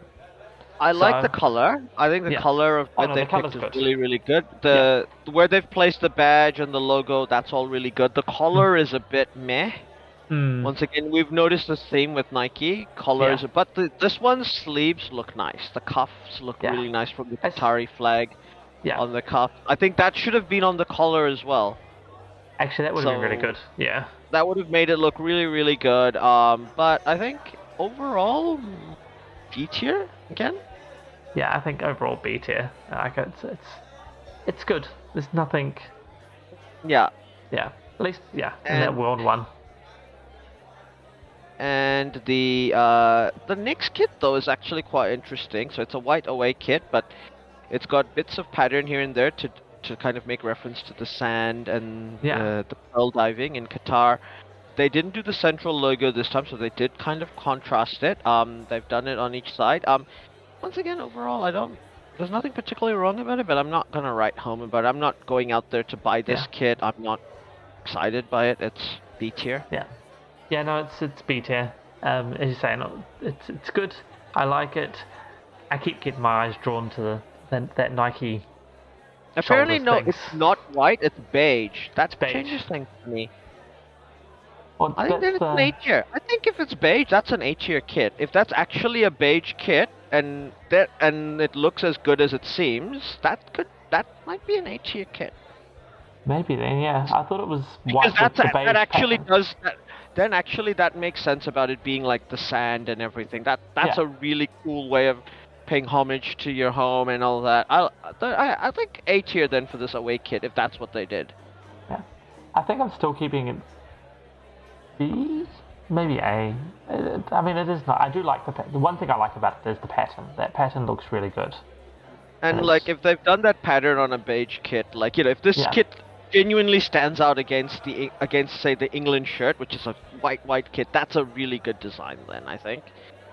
I like the color. I think the Yeah. color of Oh, no, they the picked is good. really, really good. The where they've placed the badge and the logo, that's all really good. The color is a bit meh. mm, Once again, we've noticed the theme with Nike colors, Yeah. but the, this one's sleeves look nice. The cuffs look Yeah. really nice from the Qatari flag yeah, on the cuff. I think that should have been on the collar as well. actually, that would have been really good. Yeah. That would have made it look really, really good. Um, but I think overall, B tier again. yeah, I think overall B tier. Like it's it's it's good. There's nothing. Yeah. Yeah, at least yeah, in that world one. And the uh, the next kit though is actually quite interesting. So it's a white away kit, but it's got bits of pattern here and there to to kind of make reference to the sand and Yeah. uh, the pearl diving in Qatar. They didn't do the central logo this time, so they did kind of contrast it. Um, they've done it on each side. Um, once again, overall, I don't. There's nothing particularly wrong about it, but I'm not gonna write home about it. I'm not going out there to buy this Yeah. kit. I'm not excited by it. It's B tier. Yeah, yeah, no, it's it's B tier. Um, as you say, no, it's it's good. I like it. I keep getting my eyes drawn to the that, that Nike. Apparently, no, things. it's not white. It's beige. That beige. changes things for me. Well, I think that's it's an the- A tier. I think if it's beige, that's an A tier kit. If that's actually a beige kit and that and it looks as good as it seems, that could that might be an A tier kit. maybe then. Yeah, I thought it was white with that's a, that actually pattern. does that. Then actually that makes sense about it being like the sand and everything. That that's Yeah. a really cool way of paying homage to your home and all that. I I, I think A tier then for this away kit if that's what they did. Yeah, I think I'm still keeping it B, maybe A. I mean, it is not. I do like the the one thing I like about it is the pattern. That pattern looks really good. And like if they've done that pattern on a beige kit, like you know, if this Yeah. kit genuinely stands out against the against say the England shirt, which is a white white kit, that's a really good design. Then I think.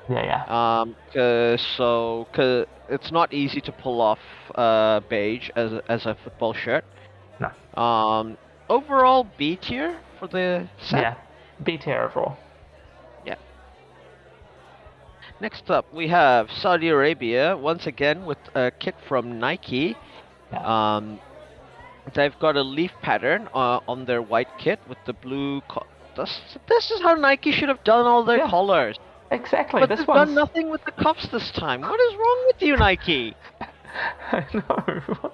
Yeah, yeah. Um, 'cause- so cause it's not easy to pull off uh, beige as a, as a football shirt. No. Um, overall B tier for the set. Yeah, B tier overall. Yeah. Next up, we have Saudi Arabia once again with a kit from Nike. Yeah. Um, they've got a leaf pattern uh, on their white kit with the blue. Co- this, this is how Nike should have done all their Yeah. colors. Exactly. But this they've one's done nothing with the cuffs this time. What is wrong with you, Nike? I know.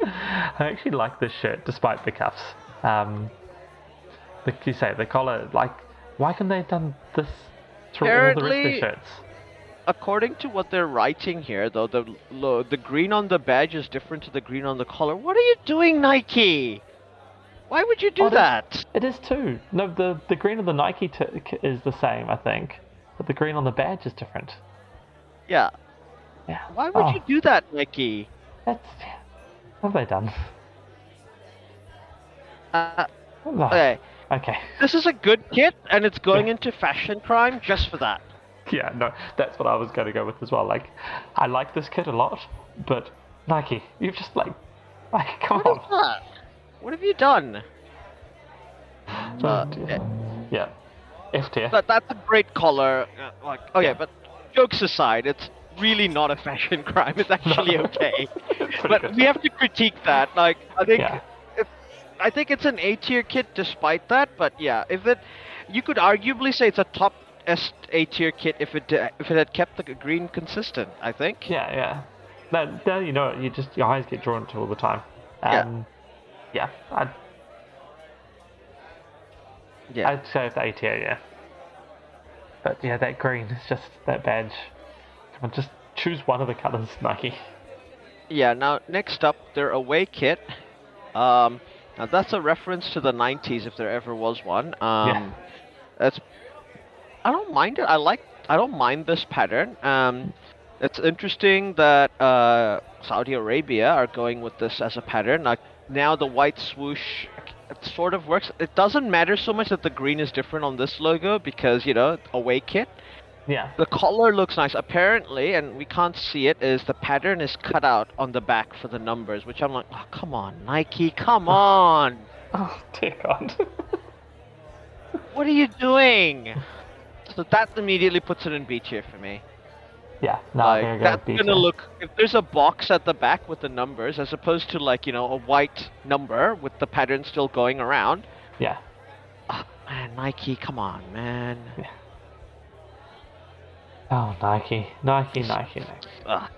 I actually like this shirt despite the cuffs. Um, like you say, the collar. Like, why can they have done this through all the rest of the Apparently- shirts? According to what they're writing here, though, the the green on the badge is different to the green on the collar. What are you doing, Nike? Why would you do Oh, that? It is too. No, the the green of the Nike is the same, I think, but the green on the badge is different. Yeah. Yeah. Why would Oh, you do that, Nike? That's what have they done? Uh, Oh, okay. Okay. This is a good kit, and it's going into fashion crime just for that. Yeah, no, that's what I was going to go with as well. Like, I like this kit a lot, but Nike, you've just like, like, come What on. that? What have you done? Oh, Uh, dear. yeah. F tier. But that's a great color. Uh, like, okay, Yeah. but jokes aside, it's really not a fashion crime. It's actually No. okay. But good. we have to critique that. Like, I think, Yeah. if, I think it's an A tier kit despite that. But yeah, if it, you could arguably say it's a top S A tier kit if it uh, if it had kept the green consistent. I think. Yeah, yeah. Now, now you know you just your eyes get drawn to all the time. Yeah. Um, yeah. I'd, Yeah. I'd say it's A tier, yeah. But yeah, that green is just that badge. Come on, just choose one of the colors, Nike. Yeah, now next up, their away kit. Um, now that's a reference to the 90s if there ever was one. Um, Yeah. That's I don't mind it. I like. I don't mind this pattern. Um, it's interesting that uh, Saudi Arabia are going with this as a pattern. Like now, the white swoosh it sort of works. It doesn't matter so much that the green is different on this logo because you know away kit. Yeah. The color looks nice. Apparently, and we can't see it, is the pattern is cut out on the back for the numbers, which I'm like, oh, come on, Nike, come on. Oh dear God. What are you doing? So that immediately puts it in B tier for me. Yeah. No, like gonna that's gonna look if there's a box at the back with the numbers as opposed to like you know a white number with the pattern still going around. Yeah. Ah, man, Nike, come on, man. Yeah. Oh, Nike, Nike, Nike, Nike. Ugh.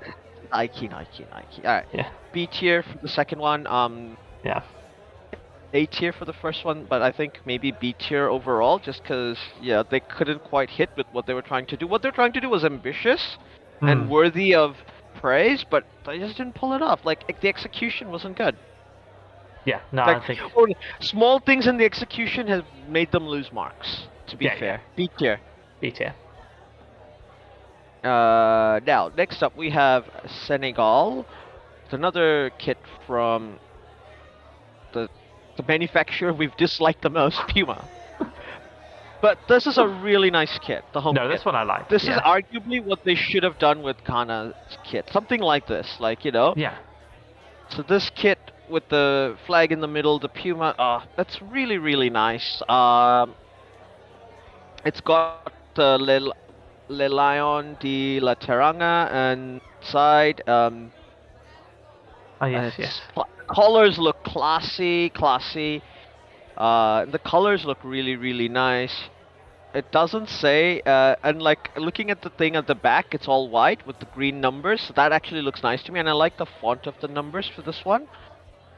Nike, Nike, Nike. All right, Yeah. B tier for the second one. Um, Yeah. A tier for the first one, but I think maybe B tier overall, just because yeah they couldn't quite hit with what they were trying to do. What they're trying to do was ambitious and Hmm. worthy of praise, but they just didn't pull it off. Like the execution wasn't good. Yeah. No, Like, I think. small things in the execution have made them lose marks. To be Yeah, yeah. fair, B tier. B tier. Uh, now next up we have Senegal. It's another kit from the manufacturer we've disliked the most, Puma. but this is a really nice kit. The home No, kit. this one I like. This yeah. is arguably what they should have done with Ghana's kit. Something like this, like you know. Yeah. So this kit with the flag in the middle, the Puma, uh, that's really really nice. Um, it's got the Le, Le Lion de la Teranga and side. Um, Oh yes, yes. cl- colors look classy, classy. Uh, the colors look really really nice. It doesn't say, uh, and like looking at the thing at the back, it's all white with the green numbers. So that actually looks nice to me, and I like the font of the numbers for this one.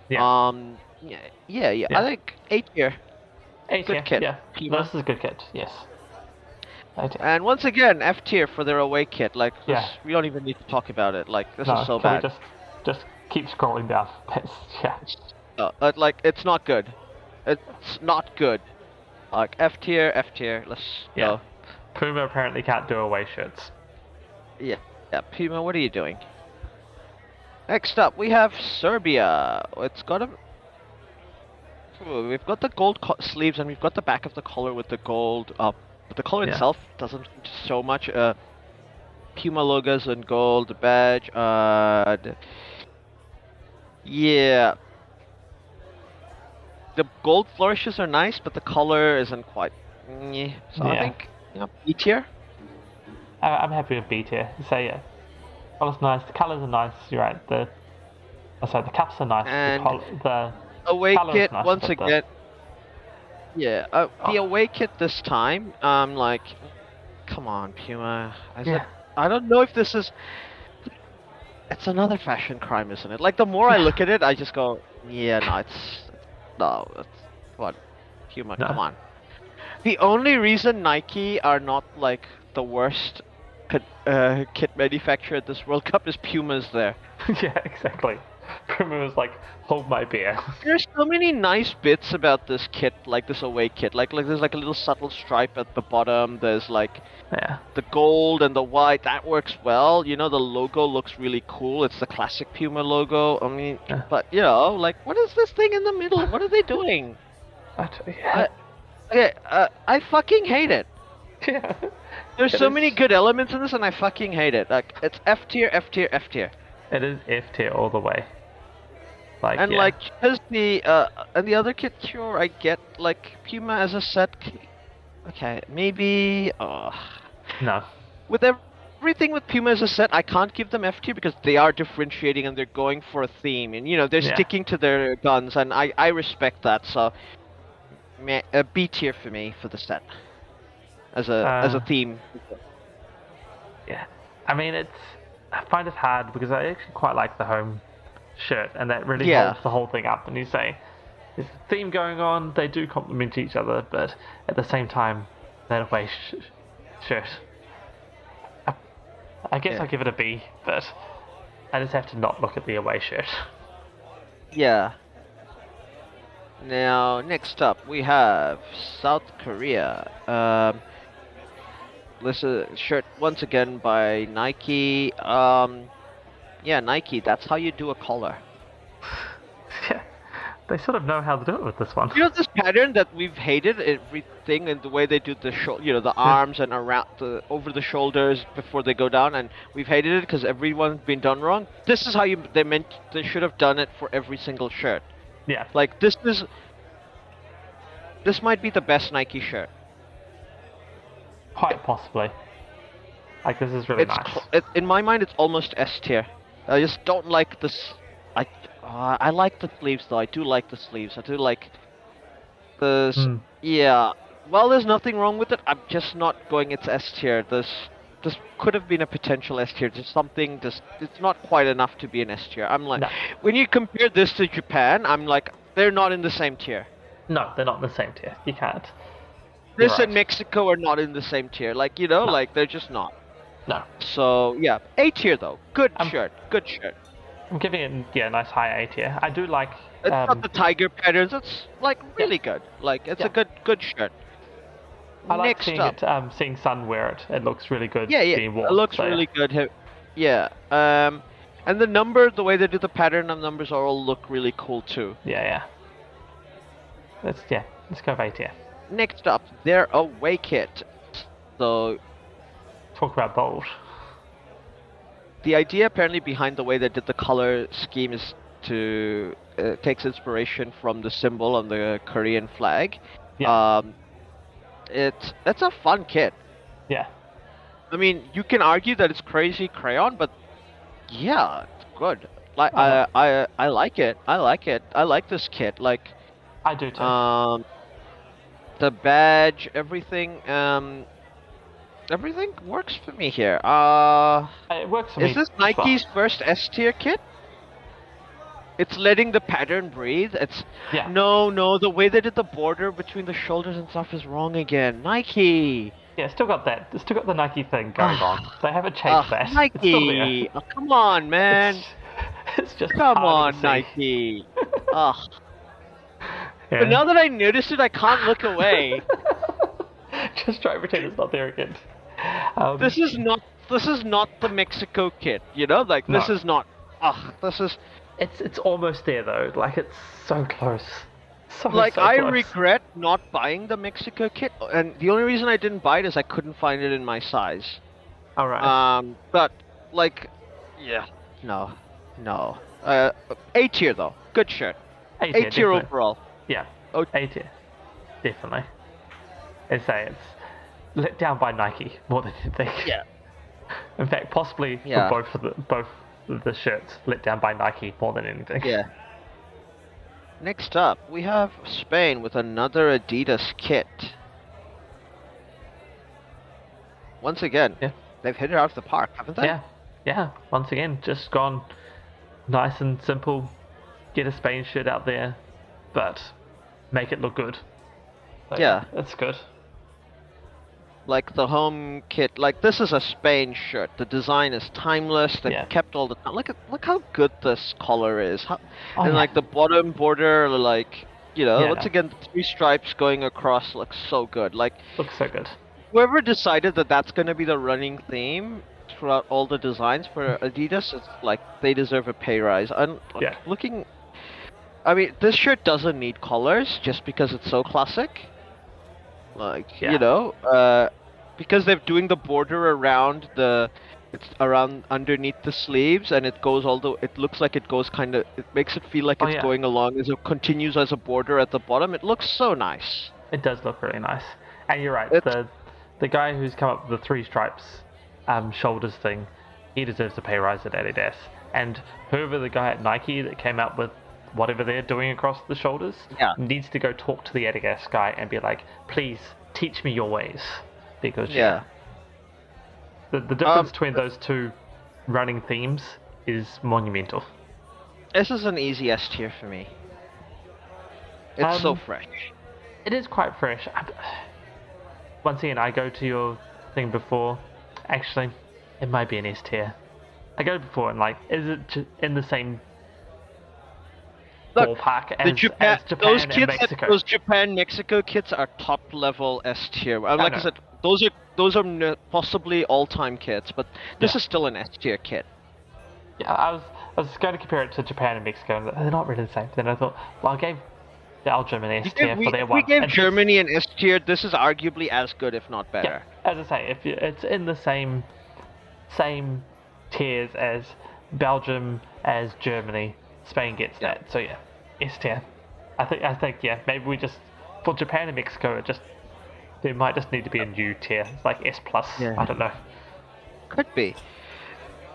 Yeah. Um. Yeah. Yeah. Yeah. Yeah. I think eight here. Eight good tier. kit. Yeah. This is a good kit. Yes. And once again, F tier for their away kit. Like, this, Yeah. we don't even need to talk about it. Like, this no, is so bad. just just keep scrolling down? Yeah. Uh, uh, like, it's not good. It's not good. Like, F tier, F tier. Let's Yeah. go. Puma apparently can't do away shirts. Yeah. Yeah. Puma, what are you doing? Next up, we have Serbia. It's got a. Ooh, We've got the gold co- sleeves and we've got the back of the collar with the gold. Uh, but the collar Yeah. itself doesn't so much. Uh, Puma logos and gold badge. Uh, yeah. The gold flourishes are nice, but the color isn't quite. Yeah. So I Yeah. think yeah, B tier. I, I'm happy with B tier. So yeah, color's nice. The colors are nice. You're right. The oh, sorry, the caps are nice. And- the, col- the away kit nice, once but the- again. Yeah, uh, the Oh. away kit this time. Um, like, come on, Puma. Yeah. I don't know if this is. It's another fashion crime, isn't it? Like, the more I look at it, I just go, yeah, no, it's no, it's what, Puma, No. come on. The only reason Nike are not like the worst kit, uh, kit manufacturer at this World Cup is Puma's there. yeah, exactly. Puma was like, hold my beer. There's so many nice bits about this kit, like this away kit. Like, like there's like a little subtle stripe at the bottom. There's like yeah. the gold and the white. That works well. You know, the logo looks really cool. It's the classic Puma logo. I mean, Yeah. but you know, like, what is this thing in the middle? What are they doing? I yeah. Okay, uh, I fucking hate it. yeah. There's It so is- many good elements in this, and I fucking hate it. Like, it's F tier, F tier, F tier. It is F tier all the way. Like and yeah. like because the uh and the other kit sure I get like Puma as a set. Okay, maybe uh no. with everything with Puma as a set, I can't give them F tier because they are differentiating and they're going for a theme and you know they're Yeah. sticking to their guns and I I respect that. So a B tier for me for the set as a as a Uh, theme. Yeah. I mean, it's. I find it hard because I actually quite like the home shirt, and that really Yeah. holds the whole thing up. And you say, there's a theme going on, they do complement each other, but at the same time, that away sh- shirt. I, I guess Yeah. I'll give it a B, but I just have to not look at the away shirt. Yeah. Now, next up, we have South Korea. Um, this is a shirt once again by Nike. Um, yeah, Nike. That's how you do a collar. yeah, they sort of know how to do it with this one. You know this pattern that we've hated everything and the way they do the sho- you know, the arms and around the over the shoulders before they go down, and we've hated it because everyone's been done wrong. This is how you they meant they should have done it for every single shirt. Yeah, Like this is this might be the best Nike shirt. Quite possibly. Like this is really it's nice. cl- it, in my mind it's almost S tier. I just don't like this. I uh, I like the sleeves though. I do like the sleeves. I do like the s- Hmm. yeah. Well, there's nothing wrong with it. I'm just not going. It's S tier. This this could have been a potential S tier. Just something. Just it's not quite enough to be an S tier. I'm like No. when you compare this to Japan, I'm like they're not in the same tier. No, they're not in the same tier. You can't. This You're and. Mexico are not in the same tier. Like you know, No. like they're just not. No, So yeah, A tier though. Good Um, shirt. Good shirt. I'm giving it yeah, a nice high A tier. I do like. It's um, not the tiger patterns. It's like really good. Like it's Yeah. a good good shirt. I like Next seeing up, it. Um, seeing Son wear it. It looks really good. yeah, yeah, it looks so, yeah. really good. Yeah. Um, and the number, the way they do the pattern of numbers, all look really cool too. Yeah, yeah. Let's yeah. Let's go with A tier. Next up, their away kit. So Talk about bold. the idea apparently behind the way they did the color scheme is to uh, takes inspiration from the symbol on the Korean flag. Yeah. Um, it's it's a fun kit. Yeah. I mean, you can argue that it's crazy crayon, but yeah, it's good. Like Uh-huh. I, I, I like it. I like it. I like this kit. Like, I do too. um, the badge, everything, um, everything works for me here. Uh, it works for me. is this as well. Nike's first S tier kit? It's letting the pattern breathe. It's Yeah. no, no. The way they did the border between the shoulders and stuff is wrong again. Nike. Yeah, still got that. Still got the Nike thing going Ah. on. They haven't changed Ugh, that. It's still there. Nike. Oh, come on, man. It's, it's just Come on. Nike. Ugh. But now that I noticed it, I can't look away. just try to pretend it's not there again. Um, this is not. This is not the Mexico kit. You know, like this No. is not. Ugh. This is it's it's almost there though. Like it's so close. So like so I close. regret not buying the Mexico kit, and the only reason I didn't buy it is I couldn't find it in my size. All right. Um, but like, yeah, no, no. Uh, A tier though. Good shirt. A tier overall. Yeah. Oh. A tier. Definitely. I'd say it's let down by Nike more than anything. Yeah. In fact, possibly Yeah. for both of the both of the shirts let down by Nike more than anything. Yeah. Next up, we have Spain with another Adidas kit. Once again, Yeah. they've hit it out of the park, haven't they? Yeah. Yeah. Once again, just gone nice and simple. Get a Spain shirt out there, but make it look good. So, Yeah. That's good. Like the home kit, like this is a Spain shirt. The design is timeless. They've Yeah. kept all the. Look at look how good this color is. How, Oh, and yeah. like the bottom border, like you know, Yeah. once again, the three stripes going across looks so good. Like Looks so good. whoever decided that that's going to be the running theme throughout all the designs for hmm. Adidas, it's like they deserve a pay rise. And like, Yeah. looking, I mean, this shirt doesn't need colors just because it's so classic. Like Yeah. you know, uh, because they're doing the border around the. It's around underneath the sleeves, and it goes all the. It looks like it goes kind of. It makes it feel like Oh, it's yeah. going along as it continues as a border at the bottom. It looks so nice. It does look really nice. And you're right, It's- the the guy who's come up with the three stripes um, shoulders thing, he deserves a pay rise at Adidas. And whoever the guy at Nike that came up with whatever they're doing across the shoulders Yeah. needs to go talk to the Adidas guy and be like, please teach me your ways. Because Yeah. the, the difference Um, between those two running themes is monumental. This is an easy S tier for me. It's so Um, fresh. It is quite fresh. I- Once again, I go to your thing before. Actually, it might be an S tier. I go before and like, is it in the same Look, The as, Japan, as Japan those kits, Mexico? those Japan Mexico kits are top level S tier. Uh, Like I, know. said, those are those are possibly all-time kits, but this Yeah. is still an S tier kit. Yeah, I was I was going to compare it to Japan and Mexico, and they're not really the same. Then I thought, well, I gave Belgium an S tier for their one. we gave and Germany an S tier. This is arguably as good, if not Yeah, better. as I say, if you, it's in the same same tiers as Belgium, as Germany, Spain gets Yeah. that. So yeah, S tier. I think I think yeah, maybe we just for Japan and Mexico, it just there might just need to be a new tier, it's like S plus. Yeah. I don't know. Could be.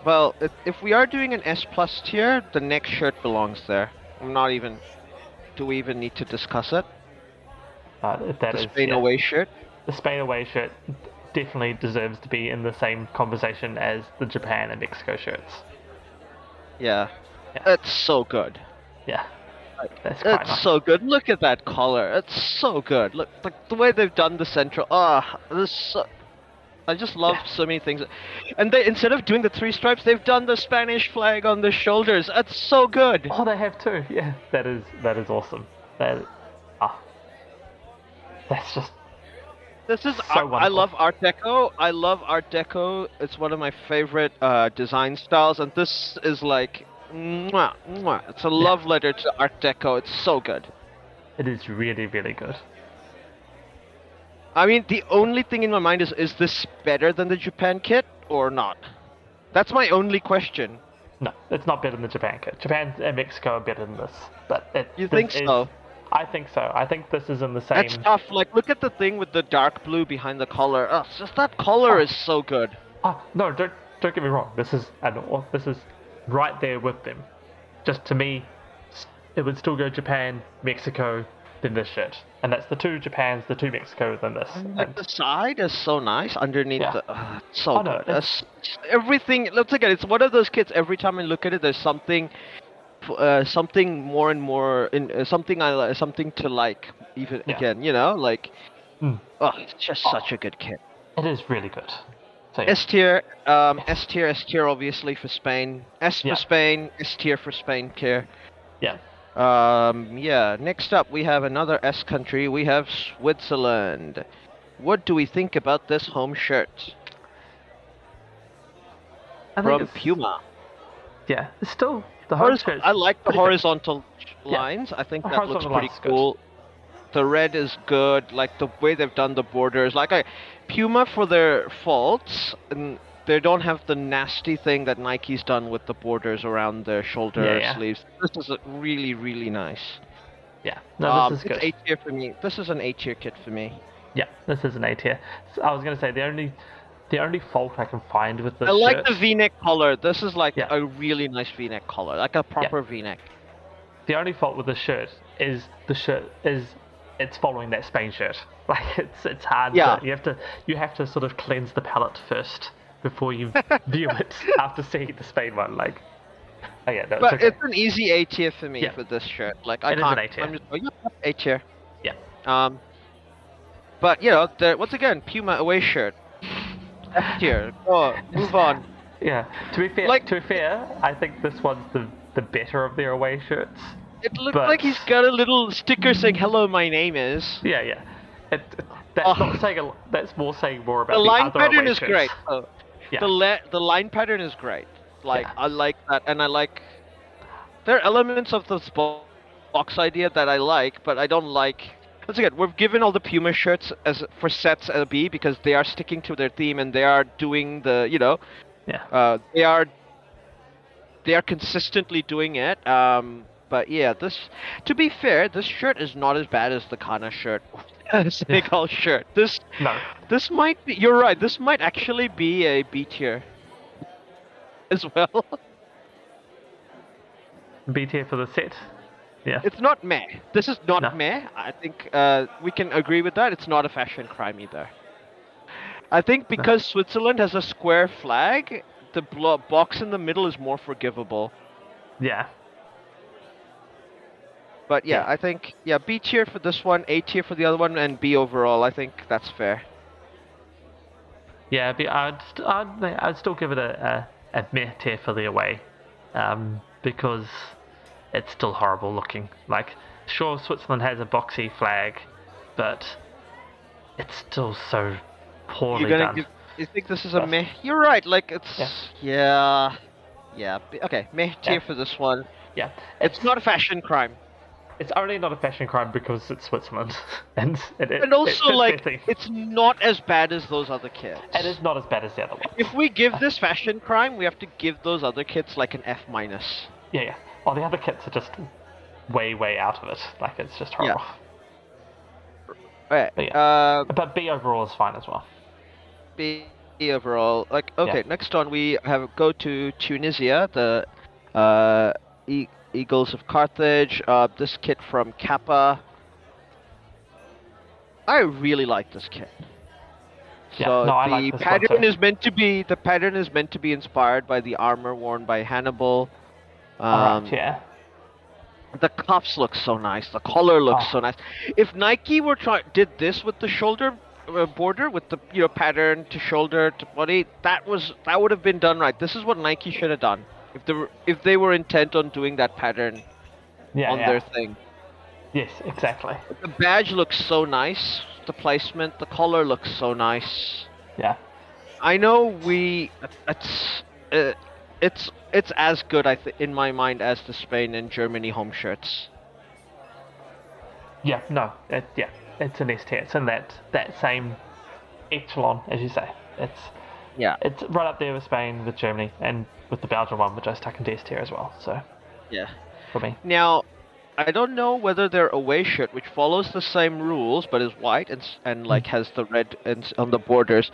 Well, if, if we are doing an S plus tier, the next shirt belongs there. I'm not even. Do we even need to discuss it? Uh, that The is- Spain yeah. away shirt. the Spain away shirt definitely deserves to be in the same conversation as the Japan and Mexico shirts. Yeah. Yeah. It's so good. Yeah, that's It's nice. so good. Look at that color. It's so good. Look, like the way they've done the central. Ah, this. So, I just love Yeah. so many things. And they instead of doing the three stripes, they've done the Spanish flag on the shoulders. That's so good. Oh, they have too. Yeah, that is that is awesome. That ah, that's just This is So art- I love Art Deco. I love Art Deco. It's one of my favorite uh, design styles, and this is like, mwah, mwah. it's a love letter to Art Deco. It's so good. it is really really good. I mean, the only thing in my mind is, is this better than the Japan kit or not? That's my only question. No, it's not better than the Japan kit. Japan and Mexico are better than this, but it, You think is- so? I think so. I think this is in the same. That's tough. Like, look at the thing with the dark blue behind the collar. Oh, just that collar Oh. is so good. Ah, no, don't don't get me wrong. This is an, this is right there with them. Just to me, it would still go Japan, Mexico, then this shirt, and that's the two Japans, the two Mexicos, then this. And the side is so nice underneath Yeah. the. Uh, so Oh, no, good. it's- everything. Let's look at it. It's one of those kits. Every time I look at it, there's something, uh, something more and more in uh, something I something to like. Even Yeah. again, you know, like. Hmm. Oh, it's just such a good kit. it is really good. So yeah, S tier, um, S tier, S tier, obviously for Spain. S Yeah. for Spain, S tier for Spain tier. yeah, Um, yeah. Next up, we have another S country. We have Switzerland. What do we think about this home shirt I from it's, Puma? yeah, it's still the home Horizon- shirt's I like the pretty good. horizontal Yeah. lines. I think The that looks pretty lines is good. cool. The red is good. Like the way they've done the borders. Like I, Puma for their faults, and they don't have the nasty thing that Nike's done with the borders around their shoulder Yeah, yeah. sleeves. This is really, really nice. Yeah, no, um, this is good. It's A tier for me. This is an A tier kit for me. Yeah, this is an A tier. So I was gonna say the only the only fault I can find with this I like shirt, the V-neck collar. This is like Yeah. a really nice V-neck collar, like a proper V-neck. the only fault with the shirt is the shirt is it's following that Spain shirt. Like it's it's hard. Yeah. To, you have to you have to sort of cleanse the palate first before you view it after seeing the Spain one. Like, oh yeah, no, it's But okay. it's an easy A tier for me Yeah. for this shirt. Like I It is can't. an A tier. I'm just oh, yep, yep, A tier. Yeah. Um. But you know, the, once again, Puma away shirt. F tier. Oh, move on. Yeah. To be fair, Like- to be fair, I think this one's the the better of their away shirts. It looks But- like he's got a little sticker saying "Hello, my name is." Yeah, yeah. It, that's Oh. not saying a, that's more saying more about The the, line pattern away is great. Oh, Yeah. The le- the line pattern is great. Like Yeah. I like that, and I like. There are elements of this bo- box idea that I like, but I don't like. Once again, we've given all the Puma shirts as for sets a B because they are sticking to their theme and they are doing the you know Yeah. uh, they are they are consistently doing it. Um, but yeah, this to be fair, this shirt is not as bad as the Ghana shirt, Senegal shirt. This No. this might be. You're right. This might actually be a B tier as well. B tier for the set. Yeah. it's not meh. This is not No. meh. I think uh, we can agree with that. It's not a fashion crime either. I think because Switzerland has a square flag, the box in the middle is more forgivable. Yeah. But yeah, Yeah. I think yeah, B tier for this one, A tier for the other one, and B overall. I think that's fair. Yeah, but I'd, st- I'd, I'd still give it a, a, a meh tier for the away, um, because it's still horrible looking. Like, sure, Switzerland has a boxy flag, but it's still so poorly You're done. give. You think this is a meh? You're right. Like it's Yeah. yeah, yeah. Okay, meh tier Yeah. for this one. Yeah, It's not a fashion crime, It's only not a fashion crime because it's Switzerland, and it, it, and also their like it's not as bad as those other kids. It is not as bad as the other one. If we give this fashion crime, we have to give those other kids like an F minus. Yeah, yeah. Oh, the other kits are just way, way out of it. Like it's just Yeah. horrible. Alright. But Uh, But B overall is fine as well. B overall. Like okay, Yeah. next on we have go to Tunisia, the uh, e- Eagles of Carthage. Uh, this kit from Kappa. I really like this kit. Yeah, so no, I the like one pattern too. is meant to be the pattern is meant to be inspired by the armor worn by Hannibal. Um, yeah. The cuffs look so nice. The collar looks Oh. so nice. If Nike were try did this with the shoulder uh, border with the you know pattern to shoulder to body, that was that would have been done right. This is what Nike should have done if they were if they were intent on doing that pattern Yeah, on yeah. their thing. Yes, exactly. The badge looks so nice. The placement, the collar looks so nice. Yeah. I know we it's uh, it's it's as good I th- in my mind as the Spain and Germany home shirts. Yeah, no, it, yeah, it's an S tier. It's in that that same echelon, as you say. It's Yeah. it's right up there with Spain, with Germany, and with the Belgian one, which I stuck into S tier as well. So Yeah. for me, Now, I don't know whether their away shirt, which follows the same rules but is white and and like has the red and on the borders,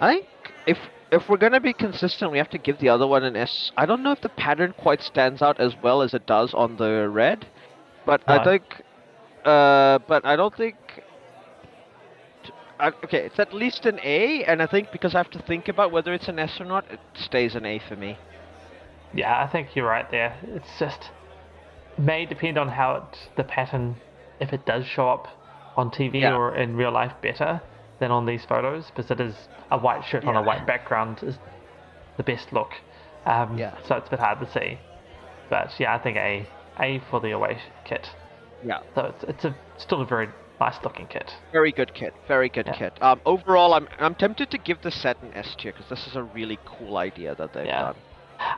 I think if if we're gonna be consistent, we have to give the other one an S. I don't know if the pattern quite stands out as well as it does on the red, but I think, uh, but I don't think. t- I, okay, it's at least an A, and I think because I have to think about whether it's an S or not, it stays an A for me. Yeah, I think you're right there. It's just it may depend on how it the pattern, if it does show up on TV Yeah. or in real life better than on these photos, because it is a white shirt on a white background is the best look. Um, Yeah. So it's a bit hard to see, but yeah, I think A A for the away kit. Yeah. So it's it's a still a very nice looking kit. Very good kit. Very good Yeah. kit. Um, overall, I'm I'm tempted to give the set an S tier because this is a really cool idea that they've Yeah. done.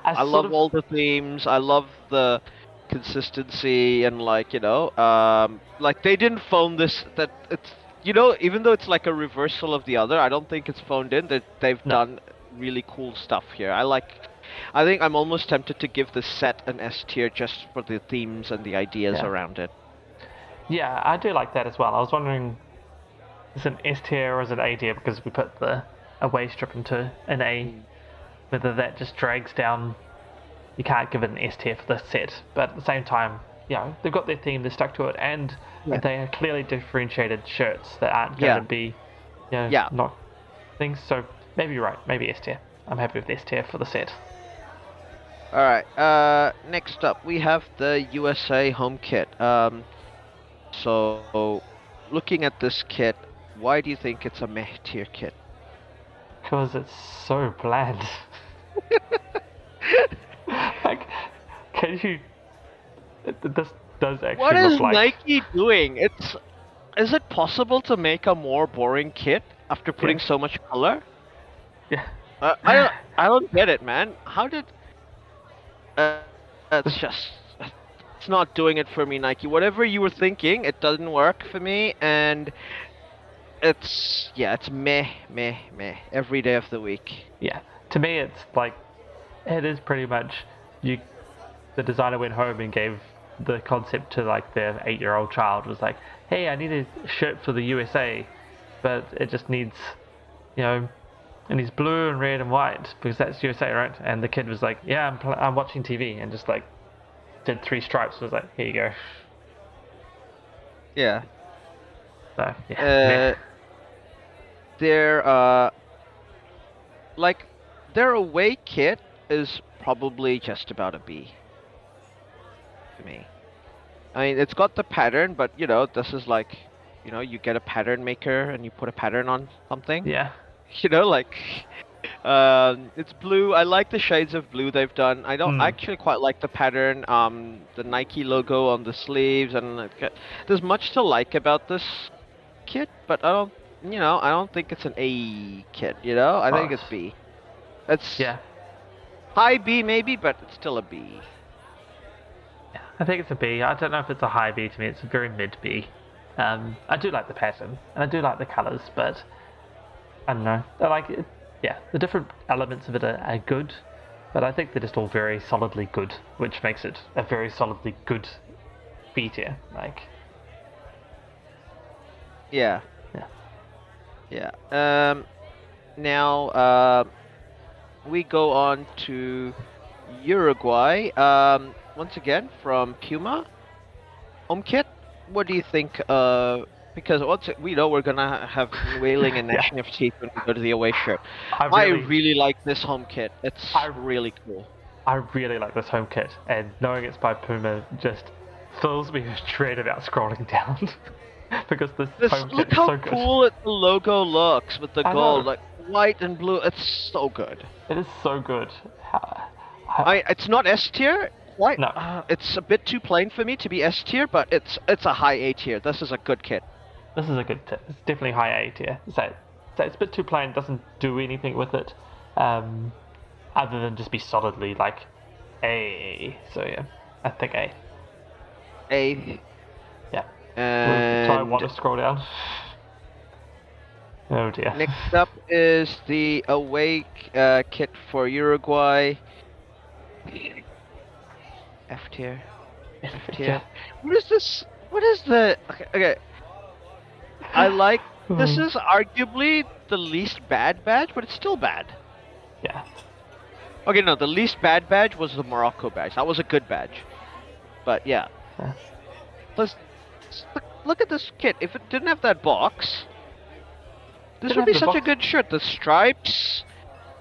I, love of- all the themes. I love the consistency and like you know, um, like they didn't phone this. That it's you know, even though it's like a reversal of the other, I don't think it's phoned in. That they've No. done really cool stuff here. I like. I think I'm almost tempted to give the set an S tier just for the themes and the ideas Yeah. around it. Yeah, I do like that as well. I was wondering, is it an S tier or is it A tier because we put the away strip into an A? Mm. Whether that just drags down, you can't give it an S tier for this set. But at the same time, you know, they've got their theme, they're stuck to it, and Yeah. they are clearly differentiated shirts that aren't going Yeah. to be, you know, Yeah. not things. So maybe you're right. Maybe S tier. I'm happy with S tier for the set. All right. Uh, next up, we have the USA home kit. Um, so, looking at this kit, why do you think it's a meh tier kit? Because it's so bland. like, can you? th- th- This does actually What look like. Nike doing? It's is it possible to make a more boring kit after putting Yeah. so much color? Yeah. Uh, I don't, I don't get it, man. How did? Uh, it's just it's not doing it for me, Nike. Whatever you were thinking, it doesn't work for me, and it's yeah, it's meh, meh, meh every day of the week. Yeah. To me, it's like it is pretty much you. The designer went home and gave the concept to like their eight-year-old child. Was like, hey, I need a shirt for the USA, but it just needs, you know, and it's blue and red and white because that's USA, right? And the kid was like, yeah, I'm pl- I'm watching TV, and just like did three stripes. Was like, here you go. Yeah. So yeah. Uh, their uh, like their away kit is probably just about a B. To me, I mean, it's got the pattern, but you know, this is like, you know, you get a pattern maker and you put a pattern on something. yeah. You know, like, um, it's blue. I like the shades of blue they've done. I don't. I actually quite like the pattern. Um, the Nike logo on the sleeves, and like, there's much to like about this kit, but I don't you know, I don't think it's an A kit. You know, I think Oh. it's B. It's Yeah, high B maybe, but it's still a B. I think it's a B. I don't know if it's a high B to me. It's a very mid B. Um, I do like the pattern and I do like the colours, but I don't know. I like it. Yeah, the different elements of it are, are good, but I think they're just all very solidly good, which makes it a very solidly good B tier. Like, Yeah. Yeah. Yeah. Um, now uh, we go on to Uruguay. Um, once again from Puma. Home kit. What do you think? Uh, because once we know we're gonna have whaling and Yeah. National FC when we go to the away shirt. I I really, really like this home kit. It's I- really cool. I really like this home kit, and knowing it's by Puma just fills me with dread about scrolling down. because this, This, home look kit is how so cool it, the logo looks with the I gold, know. like white and blue. It's so good. It is so good. How- I it's not S tier. Quite. No. Uh, it's a bit too plain for me to be S tier, but it's it's a high A tier. This is a good kit. This is a good tip. It's definitely high A tier. So, so it's a bit too plain. Doesn't do anything with it, um, other than just be solidly like A. So yeah, I think A. A. Yeah. And Try want to scroll down. Oh dear. next up is the Awake uh, kit for Uruguay. F tier. F tier. Yeah. What is this? What is the? Okay. okay. I like. This Mhm. is arguably the least bad badge, but it's still bad. Yeah. Okay, no, the least bad badge was the Morocco badge. That was a good badge. But yeah. Yeah. Let's look, look at this kit. If it didn't have that box, this would be such a good shirt. The stripes,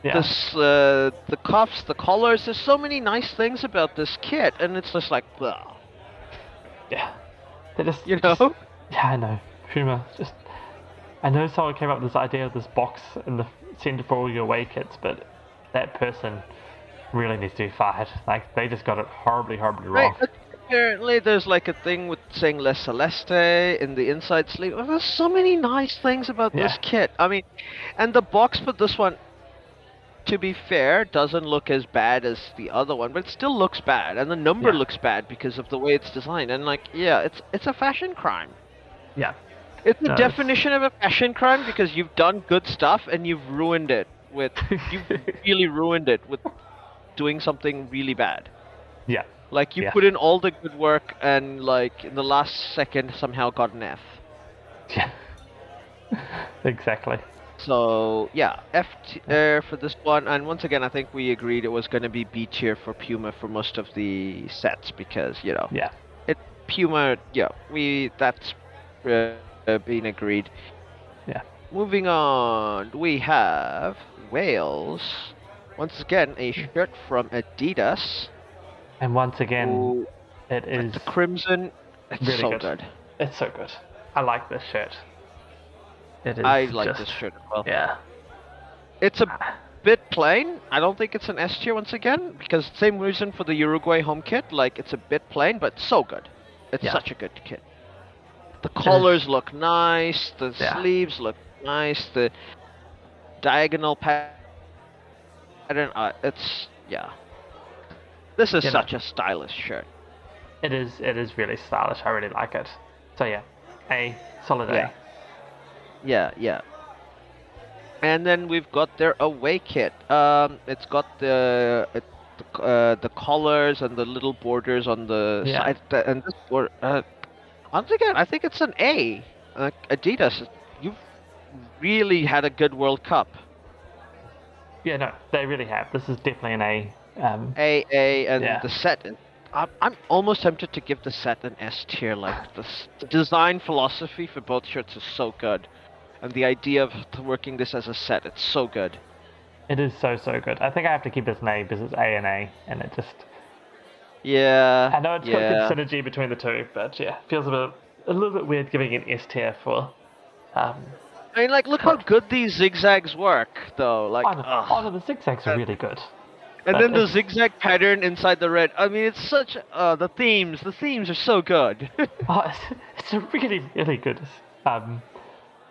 Yeah. this, uh, the cuffs, the collars. There's so many nice things about this kit, and it's just like. Yeah. They just you just- know. Yeah, I know. Puma just. I know someone came up with this idea of this box in the center for all your away kits, but that person really needs to be fired. Like they just got it horribly, horribly Right. Apparently, there's like a thing with saying La Celeste in the inside sleeve. Well, there's so many nice things about this Yeah. kit. I mean, and the box for this one, to be fair, doesn't look as bad as the other one, but it still looks bad, and the number Yeah. looks bad because of the way it's designed. And like, yeah, it's it's a fashion crime. Yeah. It's the No, it's- definition of a fashion crime because you've done good stuff and you've ruined it with you've really ruined it with doing something really bad. Yeah. Like you Yeah. put in all the good work and like in the last second somehow got an F. Yeah. exactly. So yeah, F t- uh, for this one, and once again I think we agreed it was going to be B tier for Puma for most of the sets because you know Yeah. it Puma yeah we that's uh, uh, been agreed. Yeah. Moving on, we have Wales. Once again, a shirt from Adidas. And once again, Ooh, it is the crimson. It's really so good. good. it's so good. I like this shirt. It is I like just, this shirt as well. Yeah. It's a bit plain. I don't think it's an S tier once again because same reason for the Uruguay home kit. Like it's a bit plain, but so good. It's Yeah. such a good kit. The collars look nice. The Yeah. sleeves look nice. The diagonal pattern. Uh, it's yeah. This is You know. such a stylish shirt. It is it is really stylish. I really like it. So yeah. A solid Yeah. Yeah, yeah. And then we've got their away kit. Um, it's got the it, uh, the collars and the little borders on the Yeah. side. th- And this board, uh, once again, I think it's an A. Uh, Adidas, you've really had a good World Cup. Yeah, no, they really have. This is definitely an A. Um, A, A, and Yeah. the set. I'm, I'm almost tempted to give the set an S tier. Like the, design philosophy for both shirts is so good, and the idea of working this as a set, it's so good. it is so so good. I think I have to keep this an A because it's A and A, and it just. Yeah. I know it's yeah. got good synergy between the two, but yeah, feels a bit a little bit weird giving an S tier for. Um, I mean, like, look how good these zigzags work, though. Like, oh, no, oh, no, the zigzags are really good. And then the zigzag pattern inside the red. I mean, it's such. Uh, the themes, the themes are so good. Oh, it's, it's a really, really good. Um,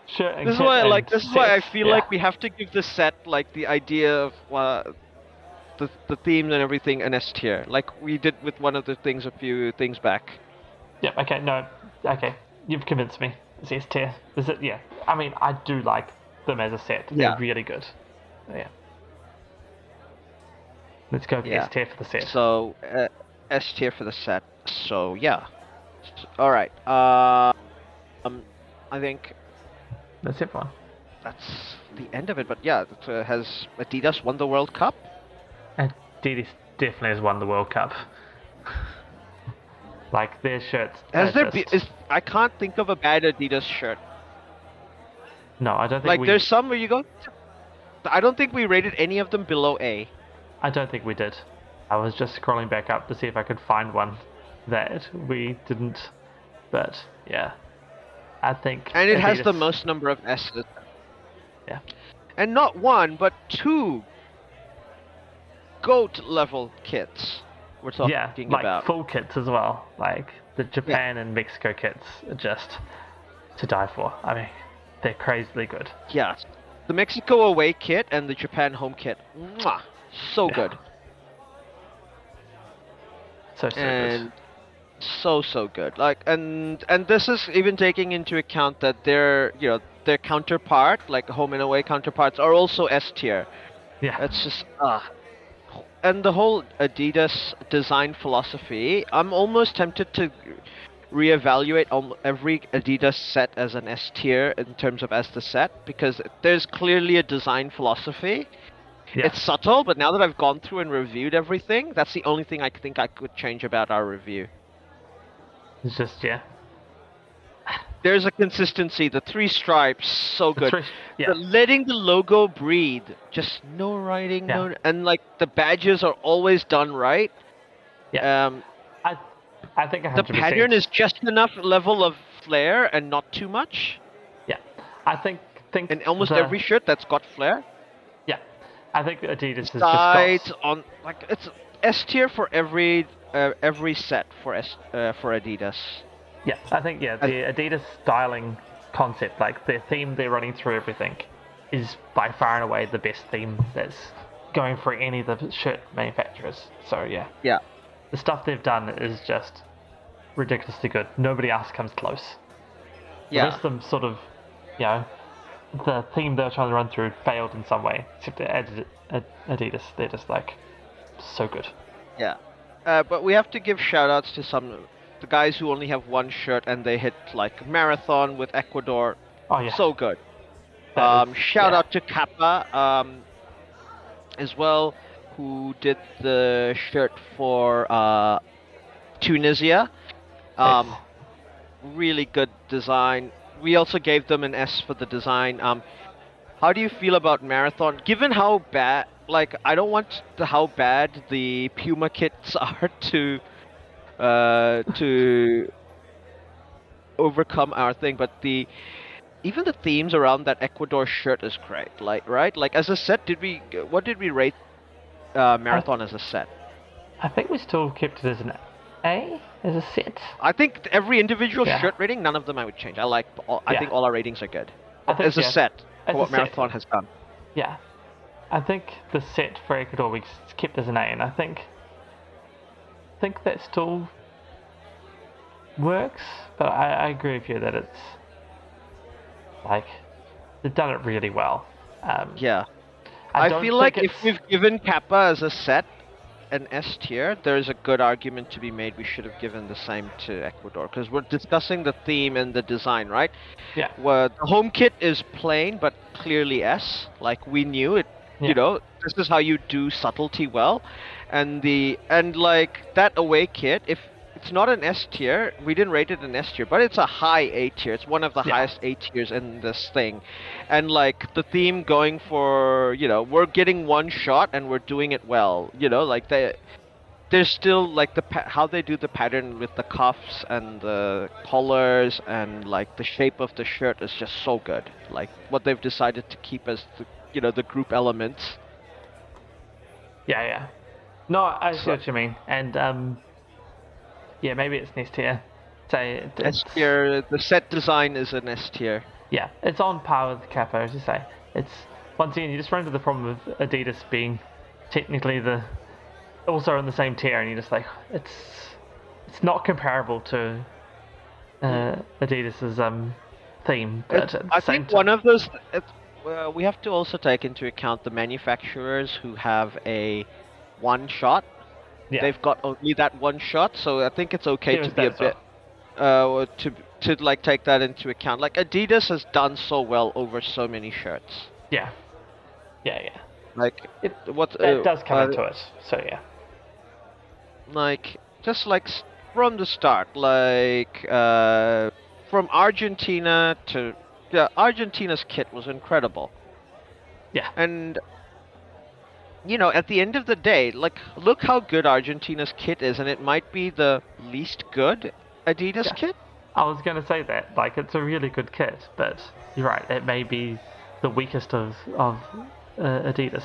shirt and This is why, like, and this is why I feel yeah. like we have to give the set like the idea of uh, the the themes and everything an S tier, like we did with one of the things a few things back. Yep. Okay. No. Okay. You've convinced me. It's S tier. Is it? Yeah. I mean, I do like them as a set. They're Yeah. really good. Yeah. Let's go for Yeah. S tier for the set. So uh, S tier for the set. So yeah. All right. Uh, um, I think That's it, one. that's the end of it. But yeah, it, uh, has Adidas won the World Cup? Adidas definitely has won the World Cup. like their shirts. Has there be, is I can't think of a bad Adidas shirt. No, I don't think Like we. there's some where you go. I don't think we rated any of them below A. I don't think we did. I was just scrolling back up to see if I could find one that we didn't. But yeah, I think. And it has the most number of S's. Yeah. And not one, but two GOAT level kits we're talking about. Yeah, like about. full kits as well. Like the Japan and Mexico kits are just to die for. I mean, they're crazily good. yeah. The Mexico away kit and the Japan home kit. Mwah, so Yeah. good. So so and good. so so good like and and this is even taking into account that their you know their counterpart like home and away counterparts are also s tier Yeah. it's just ah and the whole adidas design philosophy i'm almost tempted to reevaluate al- every adidas set as an s tier in terms of as the set because there's clearly a design philosophy yeah. it's subtle, but now that I've gone through and reviewed everything, that's the only thing I think I could change about our review. It's just yeah. There's a consistency. The three stripes, so good. three- yeah. The letting the logo breathe, just no writing, Yeah. no, and like the badges are always done right. Yeah. Um, I I think 100%. the pattern is just enough level of flair and not too much. yeah. I think think And almost the- every shirt that's got flair. I think Adidas has just sides got on like it's S tier for every uh, every set for S uh, for Adidas. Yeah, I think yeah, the Adidas styling concept, like the theme they're running through everything, is by far and away the best theme that's going for any of the shirt manufacturers. So yeah, Yeah. the stuff they've done is just ridiculously good. Nobody else comes close. The Yeah. rest of them sort of, you know, the theme they were trying to run through failed in some way. Except Adidas, they're just like so good. Yeah. Uh, but we have to give shout outs to some the guys who only have one shirt and they hit like marathon with Ecuador. Oh yeah, So good. Um, is- shout yeah. out to Kappa um, as well, who did the shirt for uh, Tunisia. Um, really good design. We also gave them an S for the design. Um, how do you feel about marathon? Given how bad, like, I don't want the how bad the Puma kits are to, uh, to overcome our thing, but the even the themes around that Ecuador shirt is great. Like, right? Like, as a set, did we? What did we rate uh, marathon as a set? I think we still kept it as an A as a set. I think every individual Yeah. shirt rating, none of them I would change. I like. All, I Yeah. think all our ratings are good. I think, as a yeah, set as for a what set. marathon has done. Yeah, I think the set for Ecuador we kept as an A, and I think I think that still works. But I, I agree with you that it's like they've done it really well. Um, Yeah. I, I, feel like think if we've given Kappa as a set an S tier, there's a good argument to be made we should have given the same to Ecuador because we're discussing the theme and the design, right? yeah, Well, the home kit is plain but clearly S. Like we knew it. Yeah. You know, this is how you do subtlety well, and the and like that away kit. If it's not an S tier, we didn't rate it an S tier, but it's a high A tier. It's one of the Yeah. highest A tiers in this thing, and like the theme going for you know we're getting one shot and we're doing it well. You know, like they there's still like the pa- how they do the pattern with the cuffs and the collars and like the shape of the shirt is just so good. Like what they've decided to keep as the you know the group elements. yeah, yeah. No, I see So- what you mean, and um, yeah, maybe it's next tier. Say S tier, the set design is an S tier. yeah, it's on par with Kappa, as you say. It's once again you just run into the problem of Adidas being technically the also in the same tier, and you're just like it's it's not comparable to uh, Adidas's um theme. But It's- at the I think one of those. It's, uh, we have to also take into account the manufacturers who have a one shot. Yeah, They've got only that one shot, so I think it's okay There to be a bit uh to to like take that into account. Like Adidas has done so well over so many shirts. yeah, yeah, yeah. Like It what it uh, does come uh, into it. So yeah, like just like from the start like uh from argentina to yeah argentina's kit was incredible yeah, and you know at the end of the day like look how good argentina's kit is and it might be the least good adidas Yeah. kit I was gonna say that. Like, it's a really good kit, but you're right. It may be the weakest of of uh, Adidas.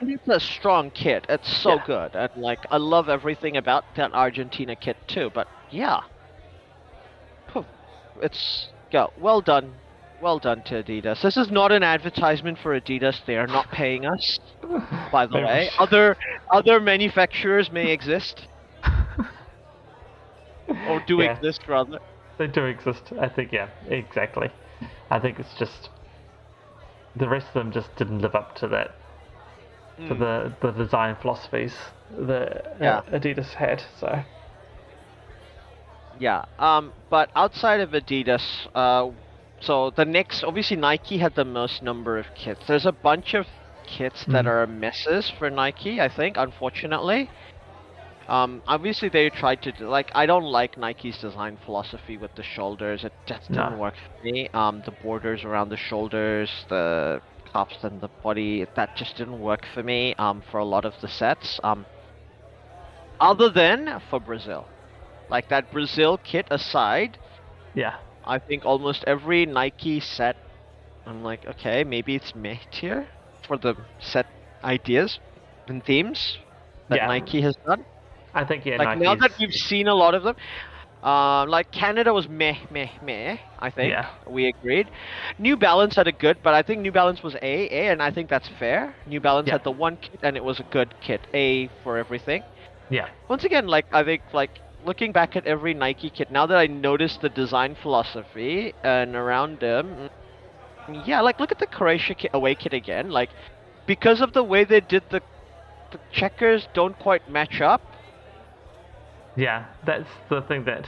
and it's a strong kit it's so Yeah. good and like i love everything about that argentina kit too but yeah it's yeah well done well done to adidas this is not an advertisement for adidas they are not paying us by the way other other manufacturers may exist or do Yeah. exist rather They do exist. I think, yeah, exactly. I think it's just the rest of them just didn't live up to that, to Mm. the the design philosophies that Yeah. uh, Adidas had. So Yeah. Um. But outside of Adidas, uh, so the next, obviously Nike had the most number of kits. There's a bunch of kits that Mhm. are misses for Nike. I think, unfortunately. Um. Obviously, they tried to do, like. I don't like Nike's design philosophy with the shoulders. It just No. didn't work for me. Um. The borders around the shoulders, the cuffs and the body, that just didn't work for me. Um. For a lot of the sets. Um. Other than for Brazil. Like that Brazil kit aside, yeah, I think almost every Nike set, I'm like, okay, maybe it's meh tier for the set ideas and themes that Yeah. Nike has done. I think yeah. like now that Nike's- we've seen a lot of them, uh, like Canada was meh, meh, meh. I think Yeah. we agreed. New Balance had a good, but I think New Balance was A, A, and I think that's fair. New Balance Yeah. had the one kit, and it was a good kit, A for everything yeah, once again, like I think, like looking back at every Nike kit, now that I noticed the design philosophy and around them, mm, yeah, like look at the Croatia kit, away kit again. Like because of the way they did the, the checkers, don't quite match up, yeah. That's the thing that,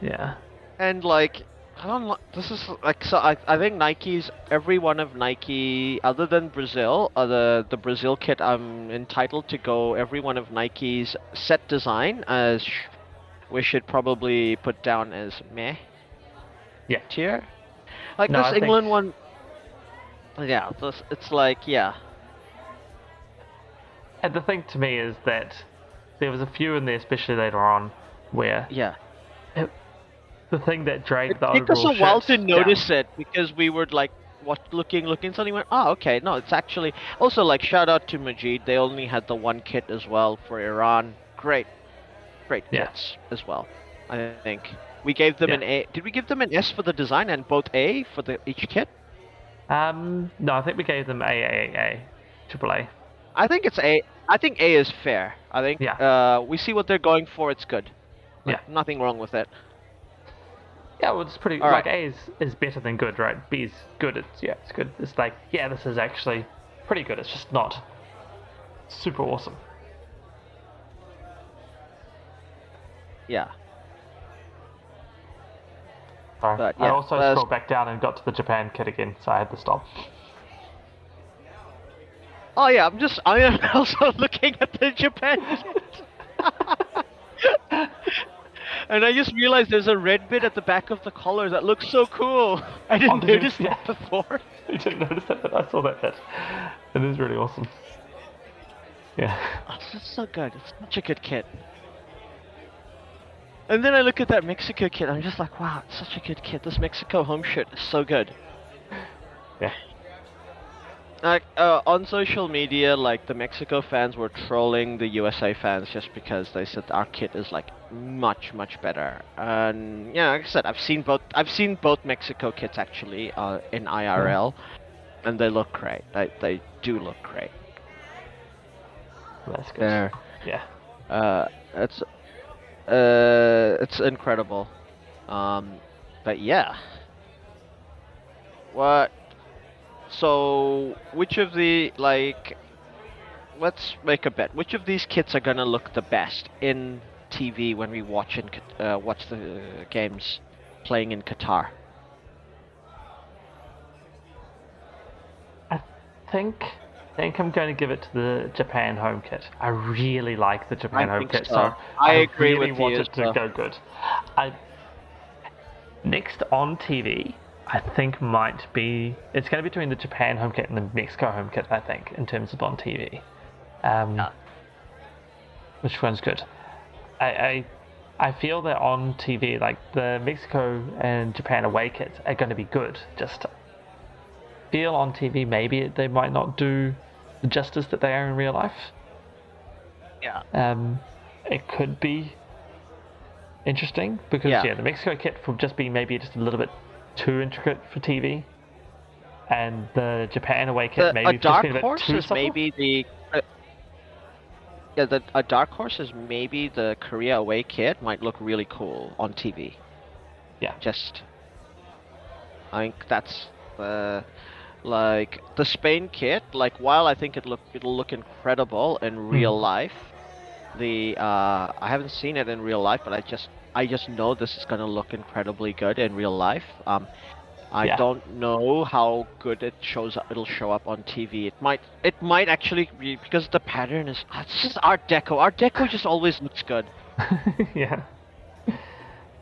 yeah, and like I don't. li- This is like so. I, I think Nike's every one of Nike, other than Brazil, uh, the the Brazil kit, I'm entitled to go every one of Nike's set design as sh- we should probably put down as meh yeah. tier. Like No, this I think- England one. Yeah, this it's like yeah. And the thing to me is that there was a few in there, especially later on, where Yeah. The thing that dragged It the took us a while to notice down. it because we were like what looking looking suddenly went oh okay no it's actually also like shout out to Majid they only had the one kit as well for Iran great great Yeah. kits as well I think we gave them Yeah. an A did we give them an S for the design and both A for the each kit Um, no, I think we gave them AAA, Triple A. I think it's A I think A is fair I think Yeah. uh, we see what they're going for it's good Like, Yeah. nothing wrong with it Yeah, well, it's pretty. All like right. A is, is better than good, right? B is good. It's yeah, it's good. It's like yeah, this is actually pretty good. It's just not super awesome. yeah So But, I also uh, scrolled back down and got to the Japan kit again, so I had to stop. Oh yeah, I'm just I am also looking at the Japan kit. and I just realized there's a red bit at the back of the collar that looks so cool. I didn't Oh, did you? notice Yeah. that before. I didn't notice that, but I saw that bit. It is really awesome. Yeah. Oh, so good. It's such a good kit. And then I look at that Mexico kit. I'm just like, wow, it's such a good kit. This Mexico home shirt is so good. Yeah. Like uh, on social media, like the Mexico fans were trolling the USA fans just because they said our kit is like much much better. And yeah, like I said, I've seen both. I've seen both Mexico kits actually uh, in IRL, and they look great. They they do look great. That's good. They're Yeah. uh, it's uh, it's incredible. Um, but yeah. What? So, which of the like? Let's make a bet. Which of these kits are gonna look the best in TV when we watch in uh, watch the games playing in Qatar? I think think I'm going to give it to the Japan home kit. I really like the Japan I home kit, so. I agree really with want you it to go good. I next on TV, I think might be it's going to be between the Japan home kit and the Mexico home kit. I think in terms of on TV. Um, Yeah. Which one's good? I, I I feel that on TV, like the Mexico and Japan away kits are going to be good. Just feel on TV, maybe they might not do the justice that they are in real life. Yeah. Um, it could be interesting because Yeah. yeah. the Mexico kit will just be maybe just a little bit too intricate for TV, and the Japan away kit The- maybe a dark horse too is maybe the. Uh, yeah, the, a dark horse is maybe the Korea away kit might look really cool on TV. Yeah. Just. I think that's the. Like the Spain kit, like while I think it look it'll look incredible in real life, the uh, I haven't seen it in real life, but I just I just know this is gonna look incredibly good in real life. Um, I Yeah. don't know how good it shows up. It'll show up on TV. It might it might actually be because the pattern is ah, it's just Art Deco. Art Deco just always looks good. yeah.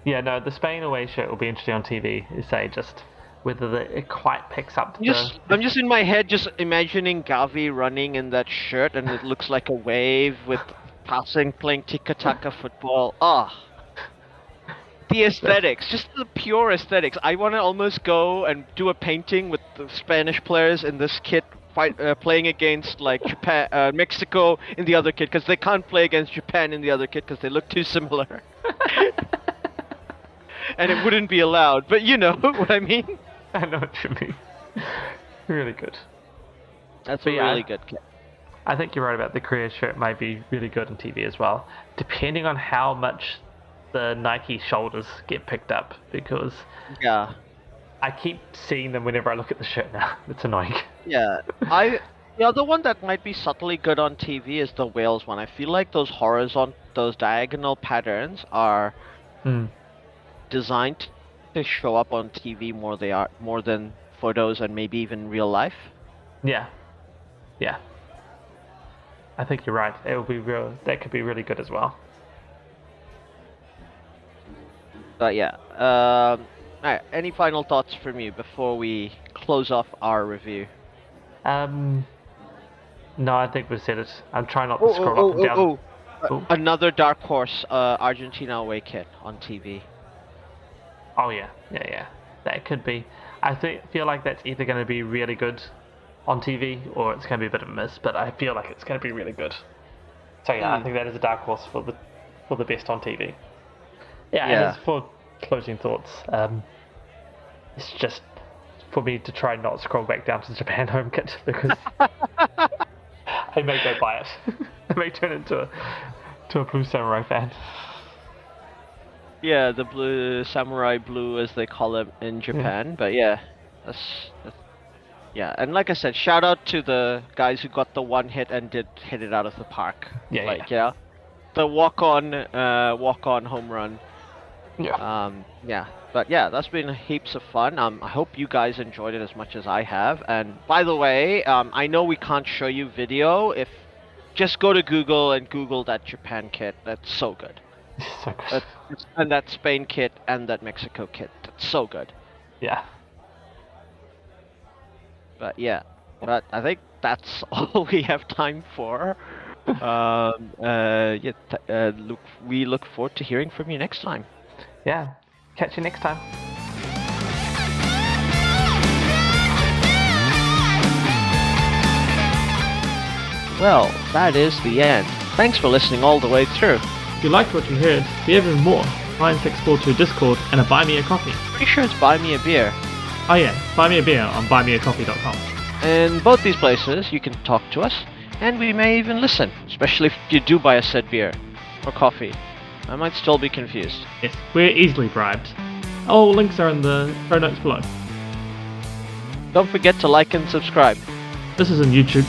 Yeah, no, the Spain away shirt will be interesting on TV. Is say just whether the, it quite picks up I'm the. just I'm just in my head just imagining Gavi running in that shirt and it looks like a wave with passing playing tiki taka football. Ah. The aesthetics, just the pure aesthetics. I want to almost go and do a painting with the Spanish players in this kit fight uh, playing against like Japan, uh, Mexico in the other kit because they can't play against Japan in the other kit because they look too similar. and it wouldn't be allowed, but you know what I mean. I know what you mean. really good. That's But a yeah, really good kit. I think you're right about the Korea shirt might be really good on TV as well, depending on how much the Nike shoulders get picked up. Because Yeah. I keep seeing them whenever I look at the shirt now. It's annoying. Yeah, I the other one that might be subtly good on TV is the Wales one. I feel like those horizontal, those diagonal patterns are Hmm. designed to show up on TV more they are more than photos and maybe even real life. Yeah. Yeah. I think you're right. It will be real. That could be really good as well. But yeah, um, alright. Any final thoughts from you before we close off our review? Um. No, I think we've said it. I'm trying not to scroll up and down. Uh, Oh. Another dark horse, uh, Argentina away kit on TV. Oh yeah, yeah, yeah. That could be. I think feel like that's either going to be really good on TV or it's going to be a bit of a miss. But I feel like it's going to be really good. So yeah, I Hmm. think that is a dark horse for the for the best on TV. Yeah, Yeah. as for closing thoughts, um, it's just for me to try not scroll back down to the Japan home kit because I may go buy it. I may turn into a to a Blue Samurai fan. Yeah, the blue samurai blue as they call it in Japan. But yeah, that's, that's yeah. And like I said, shout out to the guys who got the one hit and did hit it out of the park. Yeah, like yeah, the walk on, uh, walk on home run. Yeah. Um, yeah. But yeah, that's been heaps of fun. Um, I hope you guys enjoyed it as much as I have. And by the way, um, I know we can't show you video. If just go to Google and Google that Japan kit. That's so good. so good. That's, and that Spain kit and that Mexico kit. That's so good. yeah. But yeah, but I think that's all we have time for. um, uh, yeah, uh, look, we look forward to hearing from you next time. Yeah. Catch you next time. Well, that is the end. Thanks for listening all the way through. If you liked what you heard, we have even more. Find 642 Discord and a Buy Me a Coffee. Pretty sure it's Buy Me a Beer. Oh yeah, buy me a beer on buymeacoffee.com. In both these places, you can talk to us, and we may even listen, especially if you do buy a said beer or coffee. I might still be confused. Yes, we're easily bribed. All links are in the show notes below. Don't forget to like and subscribe. This is on YouTube,